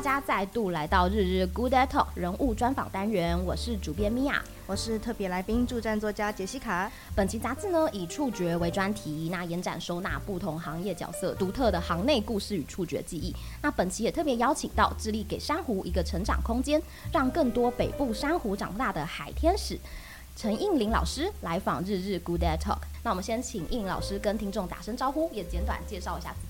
大家再度来到日日 Good at Talk 人物专访单元，我是主编米娅，我是特别来宾助战作家杰西卡。本期杂志呢以触觉为专题，那延展收纳不同行业角色独特的行内故事与触觉记忆。那本期也特别邀请到致力给珊瑚一个成长空间，让更多北部珊瑚长大的海天使陈应林老师来访日日 Good at Talk。那我们先请应老师跟听众打声招呼，也简短介绍一下自己。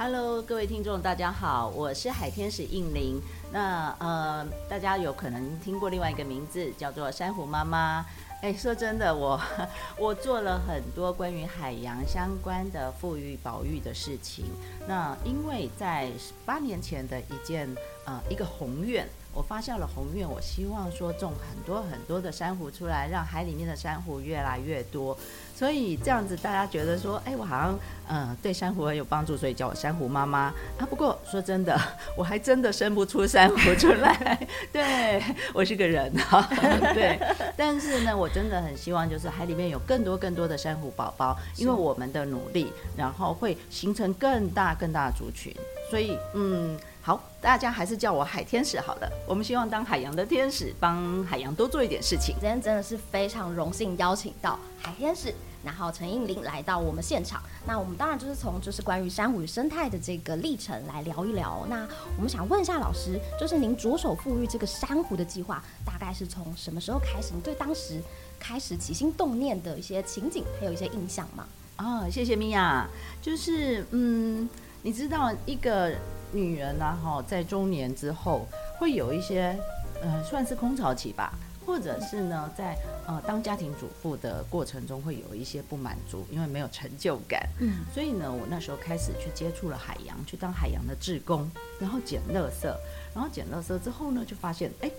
Hello，各位听众，大家好，我是海天使应玲。那呃，大家有可能听过另外一个名字，叫做珊瑚妈妈。哎，说真的，我 我做了很多关于海洋相关的富裕保育的事情。那因为在八年前的一件呃一个宏愿。我发下了宏愿，我希望说种很多很多的珊瑚出来，让海里面的珊瑚越来越多。所以这样子大家觉得说，哎，我好像嗯、呃、对珊瑚很有帮助，所以叫我珊瑚妈妈啊。不过说真的，我还真的生不出珊瑚出来。对，我是个人哈。对，但是呢，我真的很希望就是海里面有更多更多的珊瑚宝宝，因为我们的努力，然后会形成更大更大的族群。所以嗯。好，大家还是叫我海天使好了。我们希望当海洋的天使，帮海洋多做一点事情。今天真的是非常荣幸邀请到海天使，然后陈映玲来到我们现场。那我们当然就是从就是关于珊瑚与生态的这个历程来聊一聊。那我们想问一下老师，就是您着手复育这个珊瑚的计划，大概是从什么时候开始？你对当时开始起心动念的一些情景，还有一些印象吗？哦，谢谢米娅。就是嗯，你知道一个。女人呢，哈，在中年之后会有一些，呃，算是空巢期吧，或者是呢，在呃当家庭主妇的过程中会有一些不满足，因为没有成就感。嗯，所以呢，我那时候开始去接触了海洋，去当海洋的志工，然后捡垃圾，然后捡垃圾之后呢，就发现，哎，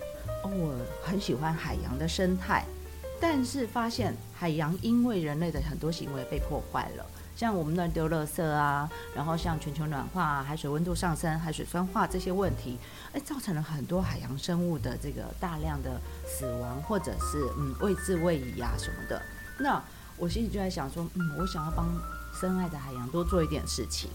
哦，我很喜欢海洋的生态，但是发现海洋因为人类的很多行为被破坏了。像我们乱丢垃圾啊，然后像全球暖化、海水温度上升、海水酸化这些问题，哎，造成了很多海洋生物的这个大量的死亡，或者是嗯位置位移啊什么的。那我心里就在想说，嗯，我想要帮深爱的海洋多做一点事情，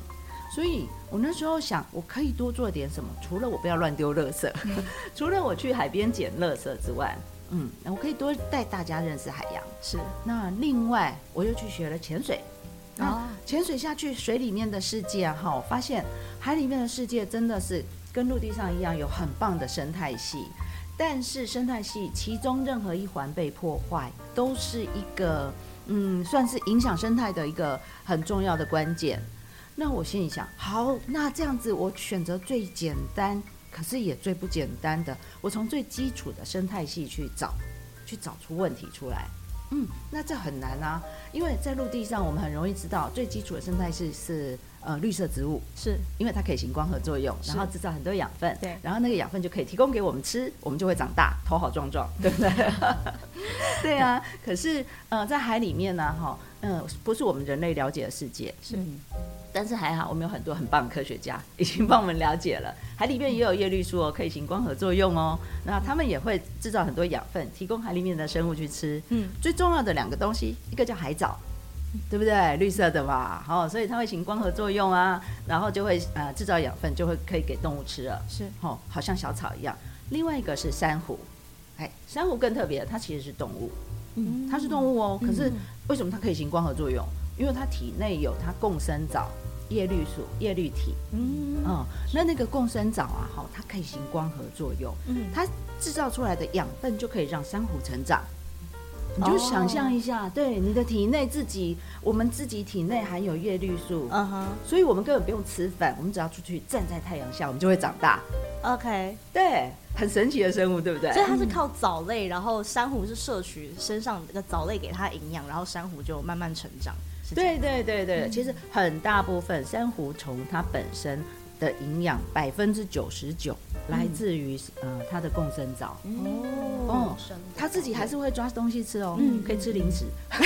所以我那时候想，我可以多做点什么？除了我不要乱丢垃圾，嗯、除了我去海边捡垃圾之外，嗯，我可以多带大家认识海洋。是，那另外我又去学了潜水。那潜水下去，水里面的世界哈，我发现海里面的世界真的是跟陆地上一样，有很棒的生态系。但是生态系其中任何一环被破坏，都是一个嗯，算是影响生态的一个很重要的关键。那我心里想，好，那这样子我选择最简单，可是也最不简单的，我从最基础的生态系去找，去找出问题出来。嗯，那这很难啊，因为在陆地上，我们很容易知道最基础的生态系是呃绿色植物，是。因为它可以行光合作用，然后制造很多养分，对，然后那个养分就可以提供给我们吃，我们就会长大，头好壮壮，对不对？对啊，可是呃在海里面呢，哈，嗯，不是我们人类了解的世界，是。嗯但是还好，我们有很多很棒的科学家已经帮我们了解了，海里面也有叶绿素哦，可以行光合作用哦。那他们也会制造很多养分，提供海里面的生物去吃。嗯，最重要的两个东西，一个叫海藻，对不对？绿色的嘛，好，所以它会行光合作用啊，然后就会呃制造养分，就会可以给动物吃了。是，哦，好像小草一样。另外一个是珊瑚，哎，珊瑚更特别，它其实是动物，嗯，它是动物哦。可是为什么它可以行光合作用？因为它体内有它共生藻。叶绿素、叶绿体，嗯，嗯，那那个共生藻啊，哈，它可以行光合作用，嗯，它制造出来的养分就可以让珊瑚成长。你就想象一下，哦、对你的体内自己，我们自己体内含有叶绿素，嗯哼，所以我们根本不用吃饭，我们只要出去站在太阳下，我们就会长大。OK，对，很神奇的生物，对不对？所以它是靠藻类，然后珊瑚是摄取身上那个藻类给它营养，然后珊瑚就慢慢成长。对对对对，其实很大部分珊瑚虫它本身的营养百分之九十九来自于呃它的共生藻。哦，它自己还是会抓东西吃哦，可以吃零食，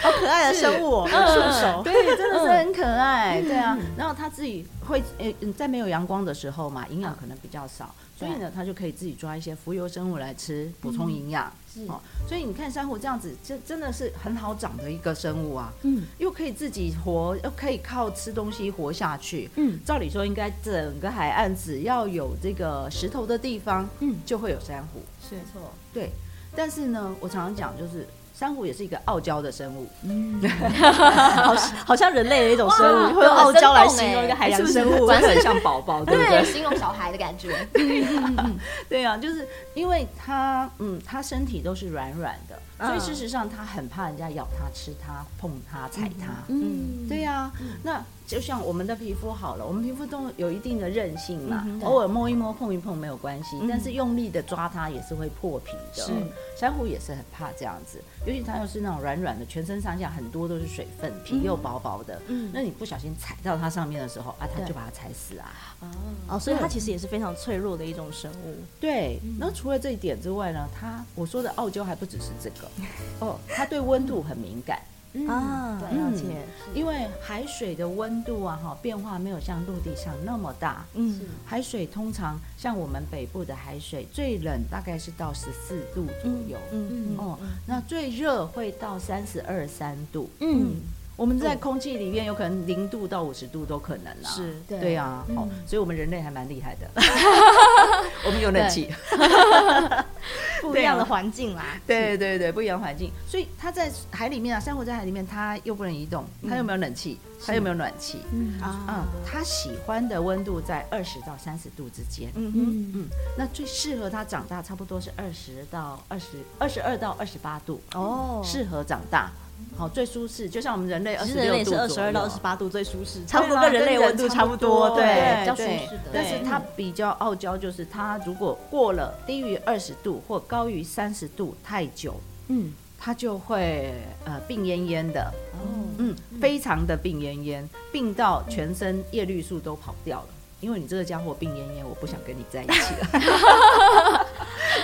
好可爱的生物，触手，对，真的是很可爱，对啊。然后它自己会，呃，在没有阳光的时候嘛，营养可能比较少，所以呢，它就可以自己抓一些浮游生物来吃，补充营养。哦，所以你看珊瑚这样子，这真的是很好长的一个生物啊。嗯，又可以自己活，又可以靠吃东西活下去。嗯，照理说应该整个海岸只要有这个石头的地方，嗯，就会有珊瑚。是没错，对。但是呢，我常常讲就是。珊瑚也是一个傲娇的生物，嗯，好，好像人类的一种生物，会用傲娇来形容一个海洋生物，真的很像宝宝，对不对？形容小孩的感觉，对啊，就是因为它，嗯，它身体都是软软的。所以事实上，它很怕人家咬它、吃它、碰它、踩它。嗯，对呀。那就像我们的皮肤好了，我们皮肤都有一定的韧性嘛，偶尔摸一摸、碰一碰没有关系，但是用力的抓它也是会破皮的。是，珊瑚也是很怕这样子，尤其它又是那种软软的，全身上下很多都是水分，皮又薄薄的。嗯，那你不小心踩到它上面的时候啊，它就把它踩死啊。哦，所以它其实也是非常脆弱的一种生物。对，那除了这一点之外呢，它我说的傲娇还不只是这个。哦，它对温度很敏感啊，了解。因为海水的温度啊，哈，变化没有像陆地上那么大。嗯，海水通常像我们北部的海水，最冷大概是到十四度左右。嗯嗯。哦，那最热会到三十二三度。嗯。我们在空气里面有可能零度到五十度都可能啦。是，对啊。哦，所以我们人类还蛮厉害的。我们有冷气。不一样的环境啦，对对对，不一样环境，所以它在海里面啊，珊瑚在海里面，它又不能移动，它又没有冷气，它又没有暖气，嗯。啊，它喜欢的温度在二十到三十度之间，嗯嗯嗯，那最适合它长大，差不多是二十到二十二十二到二十八度哦，适合长大。好，最舒适，就像我们人类二十六度，二十二到二十八度最舒适，差不多跟人类温度差不多，对，比较舒适的。但是它比较傲娇，就是它如果过了低于二十度或高于三十度太久，嗯，它就会呃病恹恹的，哦，嗯，非常的病恹恹，病到全身叶绿素都跑掉了，因为你这个家伙病恹恹，我不想跟你在一起了。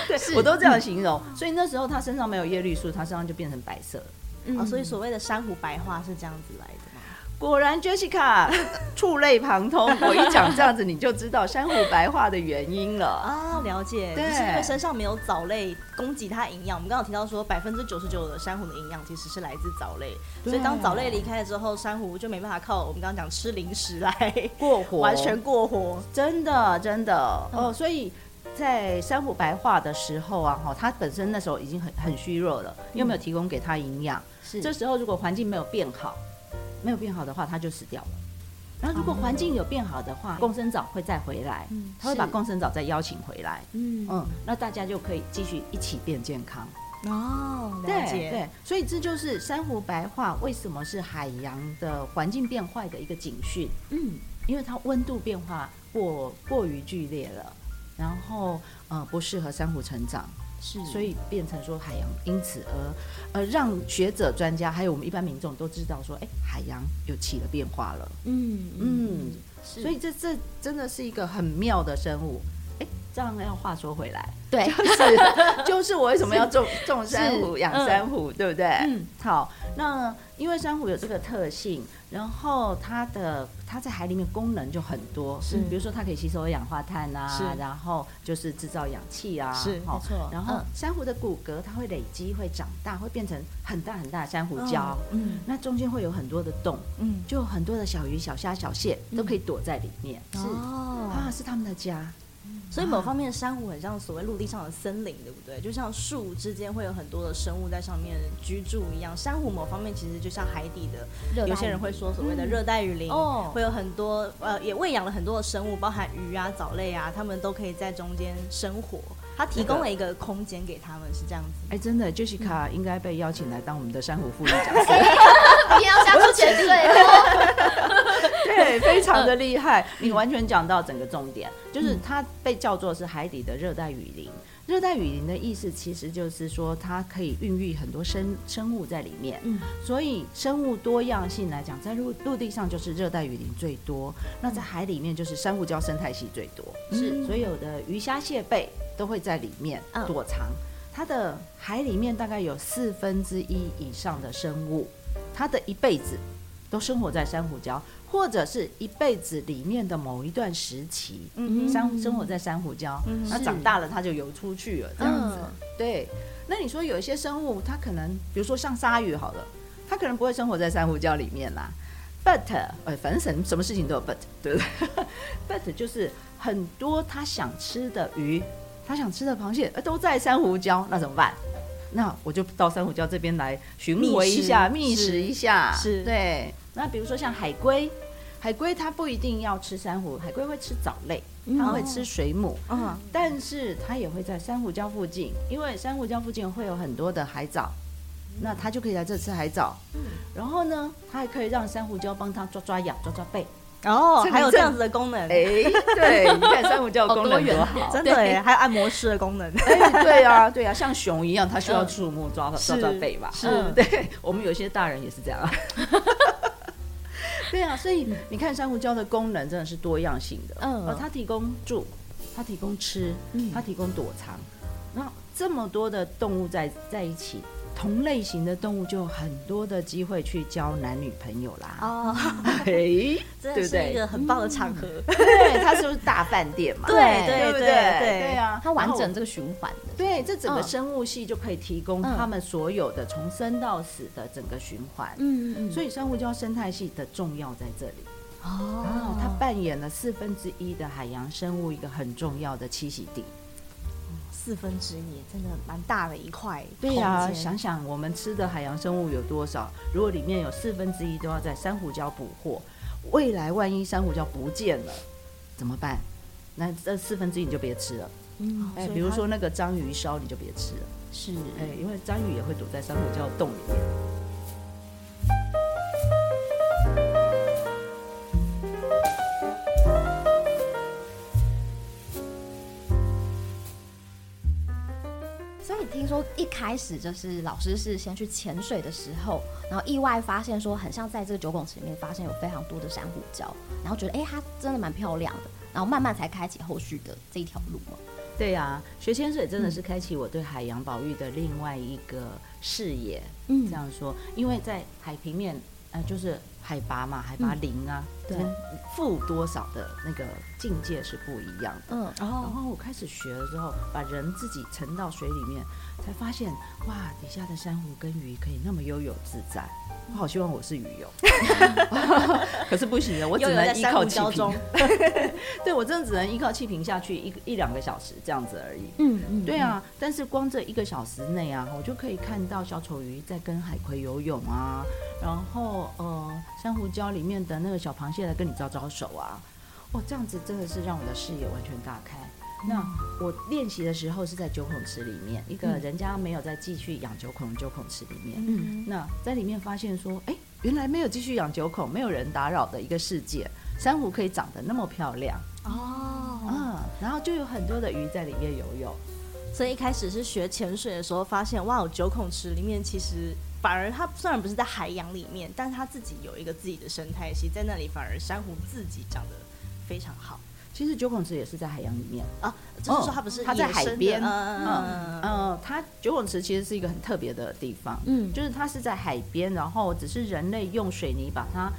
对，我都这样形容，所以那时候它身上没有叶绿素，它身上就变成白色。啊，所以所谓的珊瑚白化是这样子来的吗？果然，Jessica 触类旁通。我一讲这样子，你就知道珊瑚白化的原因了啊。了解，就，是因为身上没有藻类供给它营养。我们刚刚有提到说，百分之九十九的珊瑚的营养其实是来自藻类，所以当藻类离开了之后，珊瑚就没办法靠我们刚刚讲吃零食来过活，完全过活。真的，真的哦。所以在珊瑚白化的时候啊，哈，它本身那时候已经很很虚弱了，又没有提供给它营养。是这时候，如果环境没有变好，没有变好的话，它就死掉了。然后，如果环境有变好的话，共生藻会再回来，它会把共生藻再邀请回来。嗯嗯，那大家就可以继续一起变健康。哦，了解。对，所以这就是珊瑚白化为什么是海洋的环境变坏的一个警讯。嗯，因为它温度变化过过于剧烈了，然后呃不适合珊瑚成长。是，所以变成说海洋因此而，呃，让学者、专家还有我们一般民众都知道说，哎、欸，海洋又起了变化了。嗯嗯，是所以这这真的是一个很妙的生物。哎、欸，这样要话说回来，对，就是就是我为什么要种种珊瑚、养珊瑚，对不对？嗯，好，那。因为珊瑚有这个特性，然后它的它在海里面功能就很多，是。比如说它可以吸收二氧化碳啊，然后就是制造氧气啊，是没错。然后珊瑚的骨骼它会累积，会长大，会变成很大很大的珊瑚礁，嗯，那中间会有很多的洞，嗯，就很多的小鱼、小虾、小蟹都可以躲在里面，是啊，是他们的家。所以某方面，珊瑚很像所谓陆地上的森林，对不对？就像树之间会有很多的生物在上面居住一样，珊瑚某方面其实就像海底的，有些人会说所谓的热带雨林，嗯、会有很多呃，也喂养了很多的生物，包含鱼啊、藻类啊，他们都可以在中间生活。它提供了一个空间给他们，是这样子。哎，真的，Jessica 应该被邀请来当我们的珊瑚副理讲师，一定要加入潜水。对，非常的厉害。你完全讲到整个重点，就是它被叫做是海底的热带雨林。热带雨林的意思其实就是说，它可以孕育很多生生物在里面。嗯，所以生物多样性来讲，在陆陆地上就是热带雨林最多，那在海里面就是珊瑚礁生态系最多。是，所有的鱼虾蟹贝都会在里面躲藏。它的海里面大概有四分之一以上的生物，它的一辈子都生活在珊瑚礁，或者是一辈子里面的某一段时期，嗯，生生活在珊瑚礁，那、嗯、长大了它就游出去了，这样子。嗯、对，那你说有一些生物，它可能，比如说像鲨鱼，好了，它可能不会生活在珊瑚礁里面啦。But，哎，反正什什么事情都有 but，对不对？But 就是很多他想吃的鱼。他想吃的螃蟹，呃，都在珊瑚礁，那怎么办？那我就到珊瑚礁这边来寻回一下，觅食一下。是，对。那比如说像海龟，海龟它不一定要吃珊瑚，海龟会吃藻类，它会吃水母，嗯，但是它也会在珊瑚礁附近，因为珊瑚礁附近会有很多的海藻，那它就可以来这吃海藻。嗯，然后呢，它还可以让珊瑚礁帮它抓抓痒、抓抓背。哦，还有这样子的功能，哎，对，你看珊瑚礁功能多好，真的耶，还有按摩师的功能，哎，对啊，对啊，像熊一样，它需要触摸抓抓抓背吧，是，对，我们有些大人也是这样，对啊，所以你看珊瑚礁的功能真的是多样性的，嗯，它提供住，它提供吃，它提供躲藏，然后这么多的动物在在一起。同类型的动物就很多的机会去交男女朋友啦。哦，嘿，这是一个很棒的场合。对，它是不是大饭店嘛？对对对对啊，它完整这个循环的。对，这整个生物系就可以提供他们所有的从生到死的整个循环。嗯嗯，所以珊瑚礁生态系的重要在这里。哦，它扮演了四分之一的海洋生物一个很重要的栖息地。四分之一，真的蛮大的一块。对呀、啊，想想我们吃的海洋生物有多少，如果里面有四分之一都要在珊瑚礁捕获，未来万一珊瑚礁不见了，怎么办？那这四分之一你就别吃了。嗯，哎，比如说那个章鱼烧，你就别吃了。是，哎，因为章鱼也会躲在珊瑚礁洞里面。听说一开始就是老师是先去潜水的时候，然后意外发现说很像在这个九拱池里面发现有非常多的珊瑚礁，然后觉得哎、欸、它真的蛮漂亮的，然后慢慢才开启后续的这一条路嘛。对呀、啊，学潜水真的是开启我对海洋保育的另外一个视野。嗯，这样说，因为在海平面，呃，就是。海拔嘛，海拔零啊，对，负多少的那个境界是不一样的。嗯，然后，然后我开始学了之后，把人自己沉到水里面，才发现哇，底下的珊瑚跟鱼可以那么悠游自在。我好希望我是鱼友，可是不行的，我只能依靠气瓶。对，我真的只能依靠气瓶下去一一两个小时这样子而已。嗯嗯，对啊，但是光这一个小时内啊，我就可以看到小丑鱼在跟海葵游泳啊。然后，呃，珊瑚礁里面的那个小螃蟹来跟你招招手啊，哦，这样子真的是让我的视野完全打开。嗯、那我练习的时候是在九孔池里面，一个人家没有再继续养九孔九孔池里面。嗯，那在里面发现说，哎，原来没有继续养九孔，没有人打扰的一个世界，珊瑚可以长得那么漂亮哦。嗯，然后就有很多的鱼在里面游泳。所以一开始是学潜水的时候，发现哇，九孔池里面其实。反而它虽然不是在海洋里面，但是它自己有一个自己的生态系，在那里反而珊瑚自己长得非常好。其实九孔池也是在海洋里面啊，就是说它不是它在海边，嗯嗯，它九孔池其实是一个很特别的地方，嗯，就是它是在海边，然后只是人类用水泥把它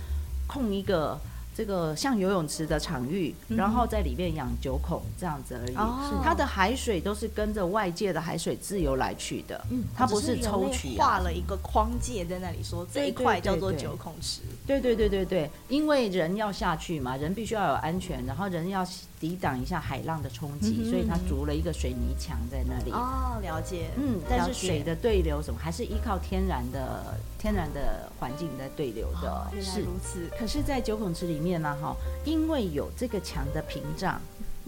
控一个。这个像游泳池的场域，然后在里面养九孔这样子而已。哦，它的海水都是跟着外界的海水自由来去的。嗯，它不是抽取。画了一个框界在那里，说这一块叫做九孔池。对对对对对，因为人要下去嘛，人必须要有安全，然后人要抵挡一下海浪的冲击，嗯，所以它筑了一个水泥墙在那里。哦，了解。嗯，但是水的对流什么还是依靠天然的天然的环境在对流的。哦，原来如此。可是，在九孔池里面。面呢？哈，因为有这个墙的屏障，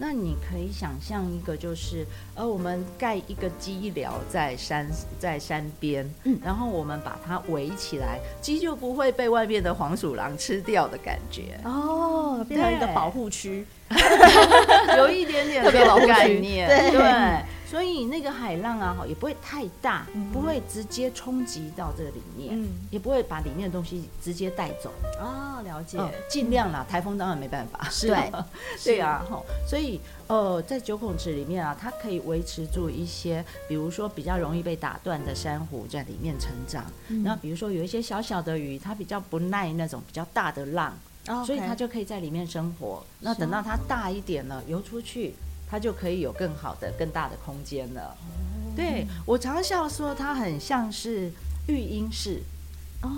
那你可以想象一个，就是呃，我们盖一个鸡寮在山在山边，嗯，然后我们把它围起来，鸡就不会被外面的黄鼠狼吃掉的感觉。哦，变成一个保护区，有一点点特别保护概念，对。对所以那个海浪啊，哈，也不会太大，不会直接冲击到这个里面，也不会把里面的东西直接带走。哦，了解。尽量啦，台风当然没办法。是，对，对啊，哈。所以，呃，在九孔池里面啊，它可以维持住一些，比如说比较容易被打断的珊瑚在里面成长。然后，比如说有一些小小的鱼，它比较不耐那种比较大的浪，所以它就可以在里面生活。那等到它大一点了，游出去。它就可以有更好的、更大的空间了。对，我常常笑说，它很像是育婴室。哦。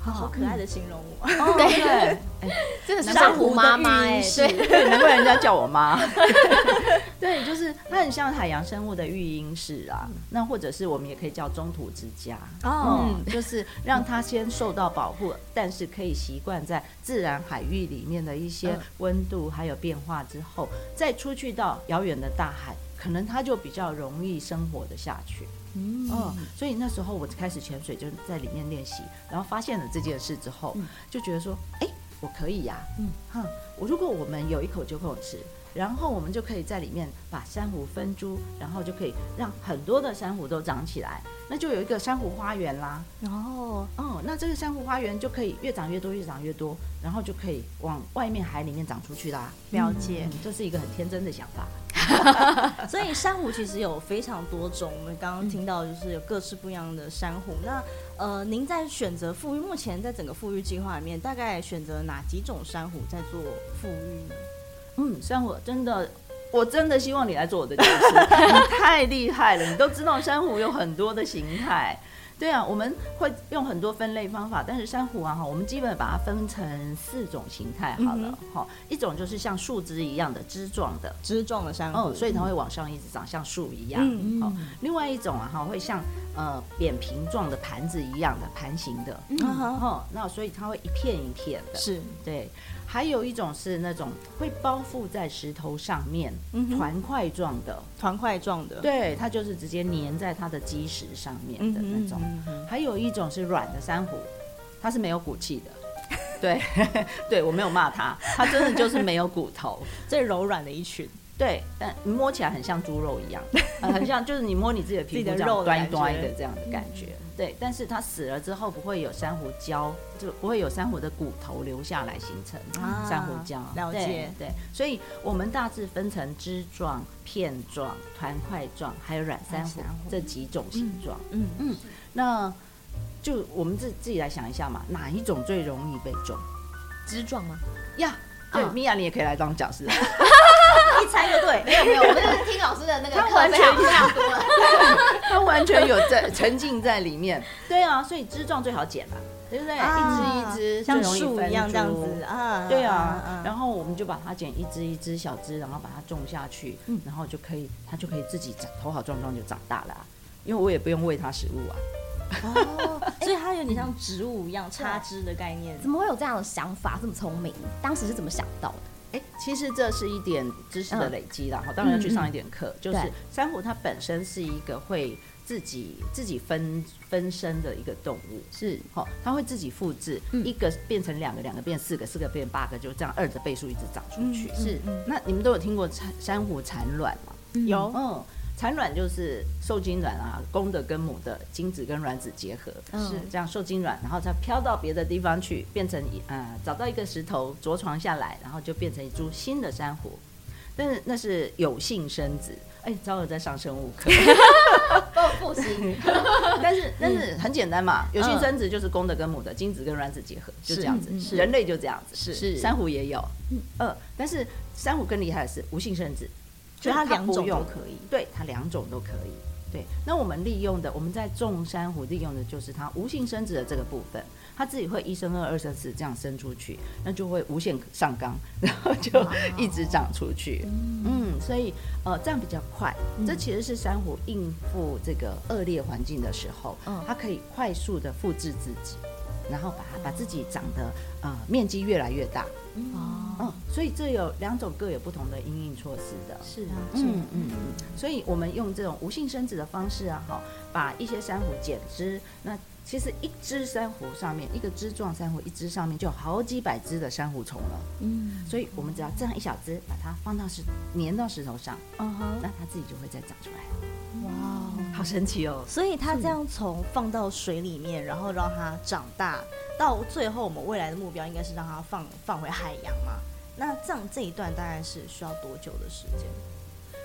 好可爱的形容我，哦 对，真的是珊瑚妈妈哎，对，难怪人家叫我妈。对，就是它很像海洋生物的育婴室啊，那或者是我们也可以叫中途之家哦，就是让它先受到保护，但是可以习惯在自然海域里面的一些温度还有变化之后，再出去到遥远的大海，可能它就比较容易生活的下去。嗯，哦，所以那时候我开始潜水，就在里面练习，然后发现了这件事之后，就觉得说，哎，我可以呀，嗯，哼，我如果我们有一口九孔池，然后我们就可以在里面把珊瑚分株，然后就可以让很多的珊瑚都长起来，那就有一个珊瑚花园啦。然后，哦，那这个珊瑚花园就可以越长越多，越长越多，然后就可以往外面海里面长出去啦。了解，这是一个很天真的想法。所以珊瑚其实有非常多种，我们刚刚听到就是有各式不一样的珊瑚。那呃，您在选择富裕，目前在整个富裕计划里面，大概选择哪几种珊瑚在做富裕呢？嗯，珊瑚真的，我真的希望你来做我的讲师，你太厉害了，你都知道珊瑚有很多的形态。对啊，我们会用很多分类方法，但是珊瑚啊哈，我们基本把它分成四种形态好了哈、嗯。一种就是像树枝一样的枝状的枝状的珊瑚，嗯，所以它会往上一直长，像树一样。嗯嗯。另外一种啊哈，会像呃扁平状的盘子一样的盘形的。嗯哼。那所以它会一片一片的。是。对。还有一种是那种会包覆在石头上面，团块状的，团块状的，对，它就是直接粘在它的基石上面的那种。还有一种是软的珊瑚，它是没有骨气的，对，对我没有骂它，它真的就是没有骨头，最柔软的一群。对，但你摸起来很像猪肉一样，呃、很像就是你摸你自己的皮肤这样端端的这样的感觉。对，但是它死了之后不会有珊瑚礁，就不会有珊瑚的骨头留下来形成珊瑚礁。啊、了解，对，所以我们大致分成枝状、片状、团块状，还有软珊瑚这几种形状。嗯嗯，那就我们自自己来想一下嘛，哪一种最容易被种？枝状吗？呀，对，米娅你也可以来当讲师。一猜就对，没有没有，我们是听老师的那个课非常非常多，他完全有在沉浸在里面。对啊，所以枝状最好剪嘛，对不对？一枝一枝，像树一样这样子啊。对啊，然后我们就把它剪一枝一枝小枝，然后把它种下去，然后就可以，它就可以自己长，头好壮壮就长大了。因为我也不用喂它食物啊。哦，所以它有点像植物一样插枝的概念。怎么会有这样的想法？这么聪明，当时是怎么想到的？哎，其实这是一点知识的累积啦，哈、嗯，当然要去上一点课。嗯、就是珊瑚它本身是一个会自己自己分分身的一个动物，是，好，它会自己复制，嗯、一个变成两个，两个变四个，四个变八个，就这样二的倍数一直长出去。嗯、是，那你们都有听过珊珊瑚产卵吗？有，嗯。产卵就是受精卵啊，公的跟母的精子跟卵子结合，是。这样受精卵，然后再飘到别的地方去，变成一呃找到一个石头着床下来，然后就变成一株新的珊瑚。但是那是有性生殖，哎，早有在上生物课，不行。但是但是很简单嘛，有性生殖就是公的跟母的精子跟卵子结合，就这样子。人类就这样子，是。珊瑚也有，嗯，但是珊瑚更厉害的是无性生殖。就它两种都可以，对，它两种都可以。对，那我们利用的，我们在种珊瑚利用的就是它无性生殖的这个部分，它自己会一生二，二生四这样生出去，那就会无限上纲，然后就一直长出去。嗯，所以呃这样比较快。这其实是珊瑚应付这个恶劣环境的时候，它可以快速的复制自己。然后把它把自己长得呃面积越来越大。哦，嗯，所以这有两种各有不同的因应措施的。是啊，嗯嗯嗯，所以我们用这种无性生殖的方式啊，哈，把一些珊瑚剪枝。那其实一只珊瑚上面，一个枝状珊瑚一只上面就有好几百只的珊瑚虫了。嗯，所以我们只要这样一小只，把它放到石粘到石头上，嗯哼，那它自己就会再长出来了。哇，好神奇哦！所以它这样从放到水里面，然后让它长大，到最后我们未来的目标应该是让它放放回海洋嘛？那这样这一段大概是需要多久的时间？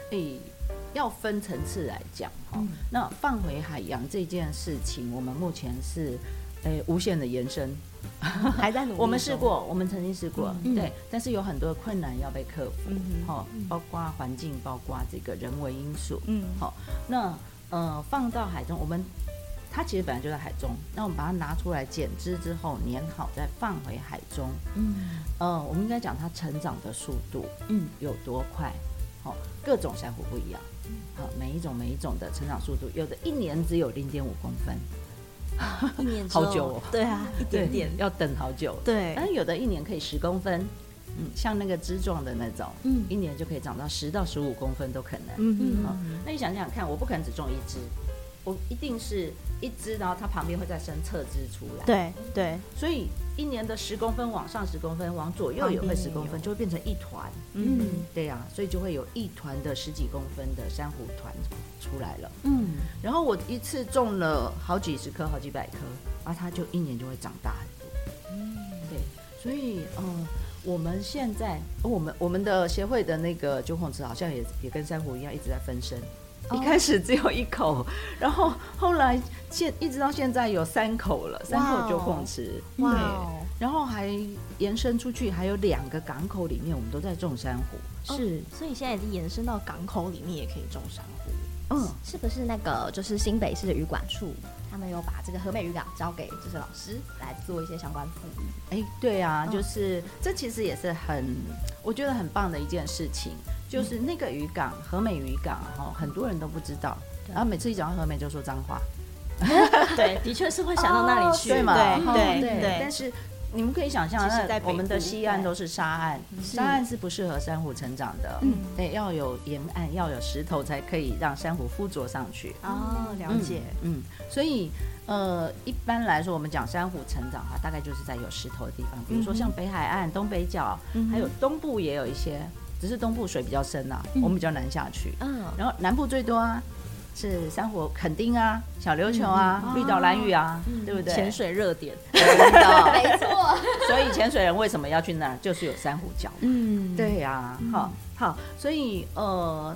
诶、欸，要分层次来讲哈。那放回海洋这件事情，我们目前是诶、欸、无限的延伸，还在努力。我们试过，我们曾经试过，嗯、对，但是有很多困难要被克服，好、嗯，包括环境，包括这个人为因素，嗯，好，那呃放到海中，我们。它其实本来就在海中，那我们把它拿出来剪枝之后粘好，再放回海中。嗯，呃，我们应该讲它成长的速度，嗯，有多快？好、哦，各种珊瑚不一样，好，每一种每一种的成长速度，有的一年只有零点五公分，一年好久哦。对啊，一点点要等好久。对，但是有的一年可以十公分，嗯，像那个枝状的那种，嗯，一年就可以长到十到十五公分都可能。嗯嗯，好，那你想想看，我不可能只种一枝。我一定是一只，然后它旁边会再生侧枝出来。对对，所以一年的十公分往上十公分，往左右也会十公分，就会变成一团。嗯，对呀、啊，所以就会有一团的十几公分的珊瑚团出来了。嗯，然后我一次种了好几十颗、好几百颗，啊，它就一年就会长大很多。嗯，对，所以嗯，我们现在我们我们的协会的那个九孔池好像也也跟珊瑚一样，一直在分身。一开始只有一口，然后后来现一直到现在有三口了，三口九孔池，对，然后还延伸出去，还有两个港口里面我们都在种珊瑚，是，所以现在已经延伸到港口里面也可以种珊瑚。嗯，是不是那个就是新北市的渔管处，他们有把这个和美渔港交给就是老师来做一些相关服务？哎，对啊，就是这其实也是很我觉得很棒的一件事情。就是那个渔港，和美渔港，哈，很多人都不知道。然后每次一讲到和美，就说脏话。对，的确是会想到那里去，对吗？对对对。但是你们可以想象，那我们的西岸都是沙岸，沙岸是不适合珊瑚成长的。嗯，对，要有沿岸，要有石头，才可以让珊瑚附着上去。哦，了解。嗯，所以呃，一般来说，我们讲珊瑚成长哈，大概就是在有石头的地方，比如说像北海岸、东北角，还有东部也有一些。只是东部水比较深呐、啊，嗯、我们比较难下去。嗯，然后南部最多啊，是珊瑚垦丁啊、小琉球啊、绿岛兰屿啊，嗯、对不对？潜水热点，没错。所以潜水人为什么要去那儿？就是有珊瑚礁。嗯，对呀、啊。好，好，所以呃，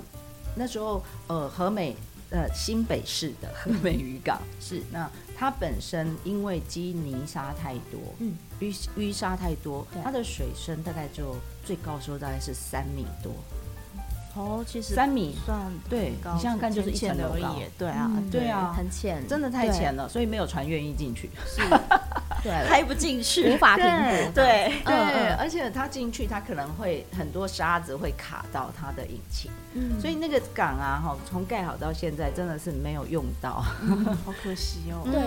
那时候呃，和美呃新北市的和美渔港是那。它本身因为积泥沙太多，嗯，淤淤沙太多，它的水深大概就最高时候大概是三米多。哦，其实三米算对，你想想看，就是一层楼高，对啊，对啊，很浅，真的太浅了，所以没有船愿意进去，是，对，开不进去，无法停 泊，对。对，而且它进去，它可能会很多沙子会卡到它的引擎，嗯，所以那个港啊，哈，从盖好到现在真的是没有用到，好可惜哦，对，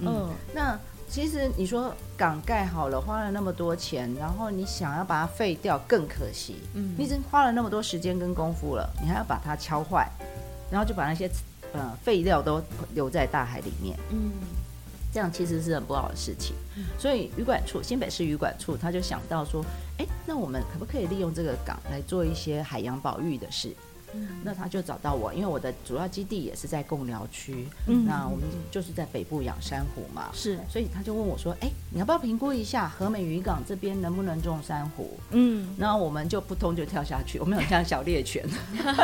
嗯，那。其实你说港盖好了，花了那么多钱，然后你想要把它废掉更可惜。嗯，你已经花了那么多时间跟功夫了，你还要把它敲坏，然后就把那些呃废料都留在大海里面。嗯，这样其实是很不好的事情。所以渔管处，新北市渔管处，他就想到说，哎，那我们可不可以利用这个港来做一些海洋保育的事？那他就找到我，因为我的主要基地也是在贡寮区，嗯，那我们就是在北部养珊瑚嘛，是，所以他就问我说，哎、欸，你要不要评估一下和美渔港这边能不能种珊瑚？嗯，然后我们就扑通就跳下去，我们很像小猎犬，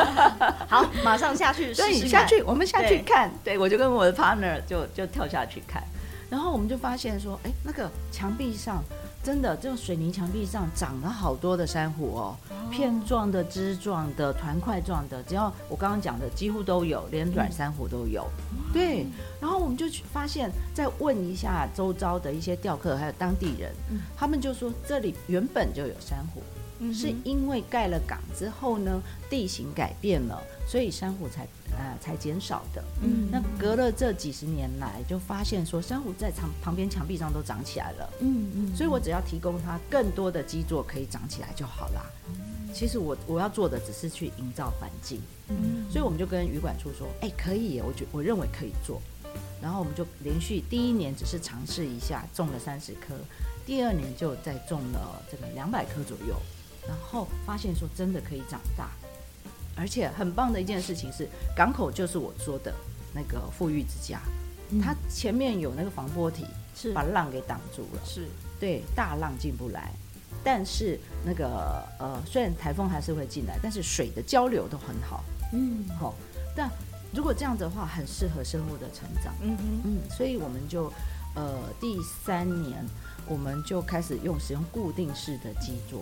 好，马上下去试试，对，下去，我们下去看，对，对我就跟我的 partner 就就跳下去看，然后我们就发现说，哎、欸，那个墙壁上。真的，这种水泥墙壁上长了好多的珊瑚哦，片状的、枝状的、团块状的，只要我刚刚讲的几乎都有，连软珊瑚都有。对，然后我们就去发现，再问一下周遭的一些钓客还有当地人，他们就说这里原本就有珊瑚，嗯，是因为盖了港之后呢，地形改变了，所以珊瑚才呃才减少的。嗯，那隔了这几十年来，就发现说珊瑚在墙旁边墙壁上都长起来了。嗯嗯，所以我只要提供它更多的基座可以长起来就好啦。其实我我要做的只是去营造环境，嗯，所以我们就跟旅馆处说，哎、欸，可以，我觉我认为可以做，然后我们就连续第一年只是尝试一下，种了三十棵，第二年就再种了这个两百棵左右，然后发现说真的可以长大，而且很棒的一件事情是，港口就是我说的那个富裕之家，嗯、它前面有那个防波堤，是把浪给挡住了，是对大浪进不来。但是那个呃，虽然台风还是会进来，但是水的交流都很好，嗯，好、哦。但如果这样子的话，很适合生物的成长，嗯嗯，所以我们就呃第三年，我们就开始用使用固定式的基座。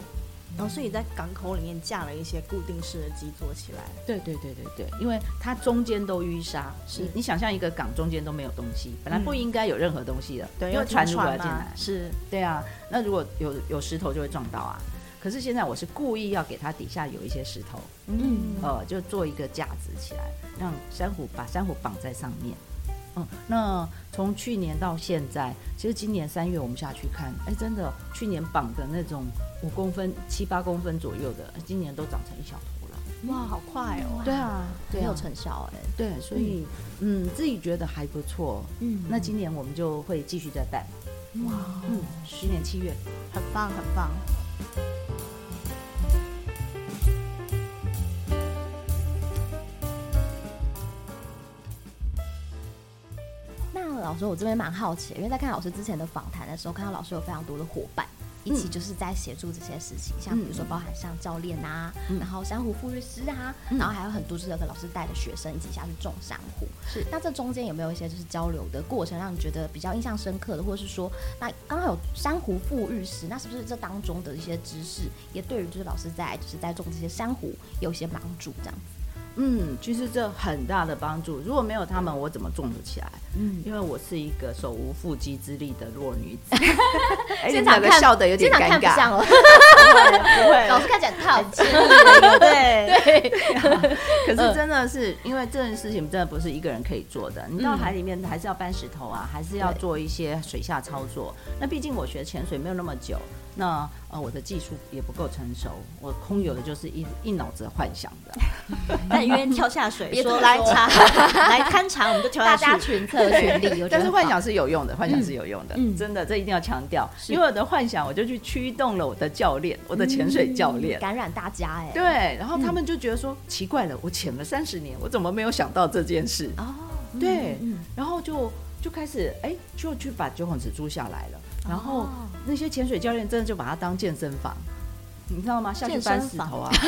然后，所以在港口里面架了一些固定式的基座起来。对对对对对，因为它中间都淤沙，是你想象一个港中间都没有东西，本来不应该有任何东西的，对，因为船如果要进来，是，对啊，那如果有有石头就会撞到啊。可是现在我是故意要给它底下有一些石头，嗯，呃，就做一个架子起来，让珊瑚把珊瑚绑在上面。嗯，那从去年到现在，其实今年三月我们下去看，哎，真的，去年绑的那种五公分、七八公分左右的，今年都长成一小坨了。哇，好快哦！对啊，很有成效哎。对，所以嗯，自己觉得还不错。嗯，那今年我们就会继续再办。哇，嗯，今年七月，很棒，很棒。老师，我这边蛮好奇，因为在看老师之前的访谈的时候，看到老师有非常多的伙伴一起就是在协助这些事情，嗯、像比如说包含像教练啊，嗯、然后珊瑚复育师啊，嗯、然后还有很多就是跟老师带的学生一起下去种珊瑚。是，那这中间有没有一些就是交流的过程，让你觉得比较印象深刻的，或者是说，那刚好有珊瑚复育师，那是不是这当中的一些知识，也对于就是老师在就是在种这些珊瑚有一些帮助这样子？嗯，其实这很大的帮助。如果没有他们，我怎么种得起来？嗯，因为我是一个手无缚鸡之力的弱女子。现场看笑得有点尴尬，看 不会，老师看起来太亲密了。对对。可是真的是，因为这件事情真的不是一个人可以做的。你到海里面还是要搬石头啊，还是要做一些水下操作。那毕竟我学潜水没有那么久。那呃，我的技术也不够成熟，我空有的就是一一脑子幻想的。但因为跳下水，说来查来勘察，我们就跳下去。大家群 策群力，但是幻想是有用的，幻想是有用的，真的，这一定要强调。因为我的幻想，我就去驱动了我的教练，我的潜水教练，感染大家哎。对，然后他们就觉得说奇怪了，我潜了三十年，我怎么没有想到这件事？哦，对，然后就就开始哎，就去把九孔子租下来了。然后那些潜水教练真的就把它当健身房，你知道吗？下去搬石头啊！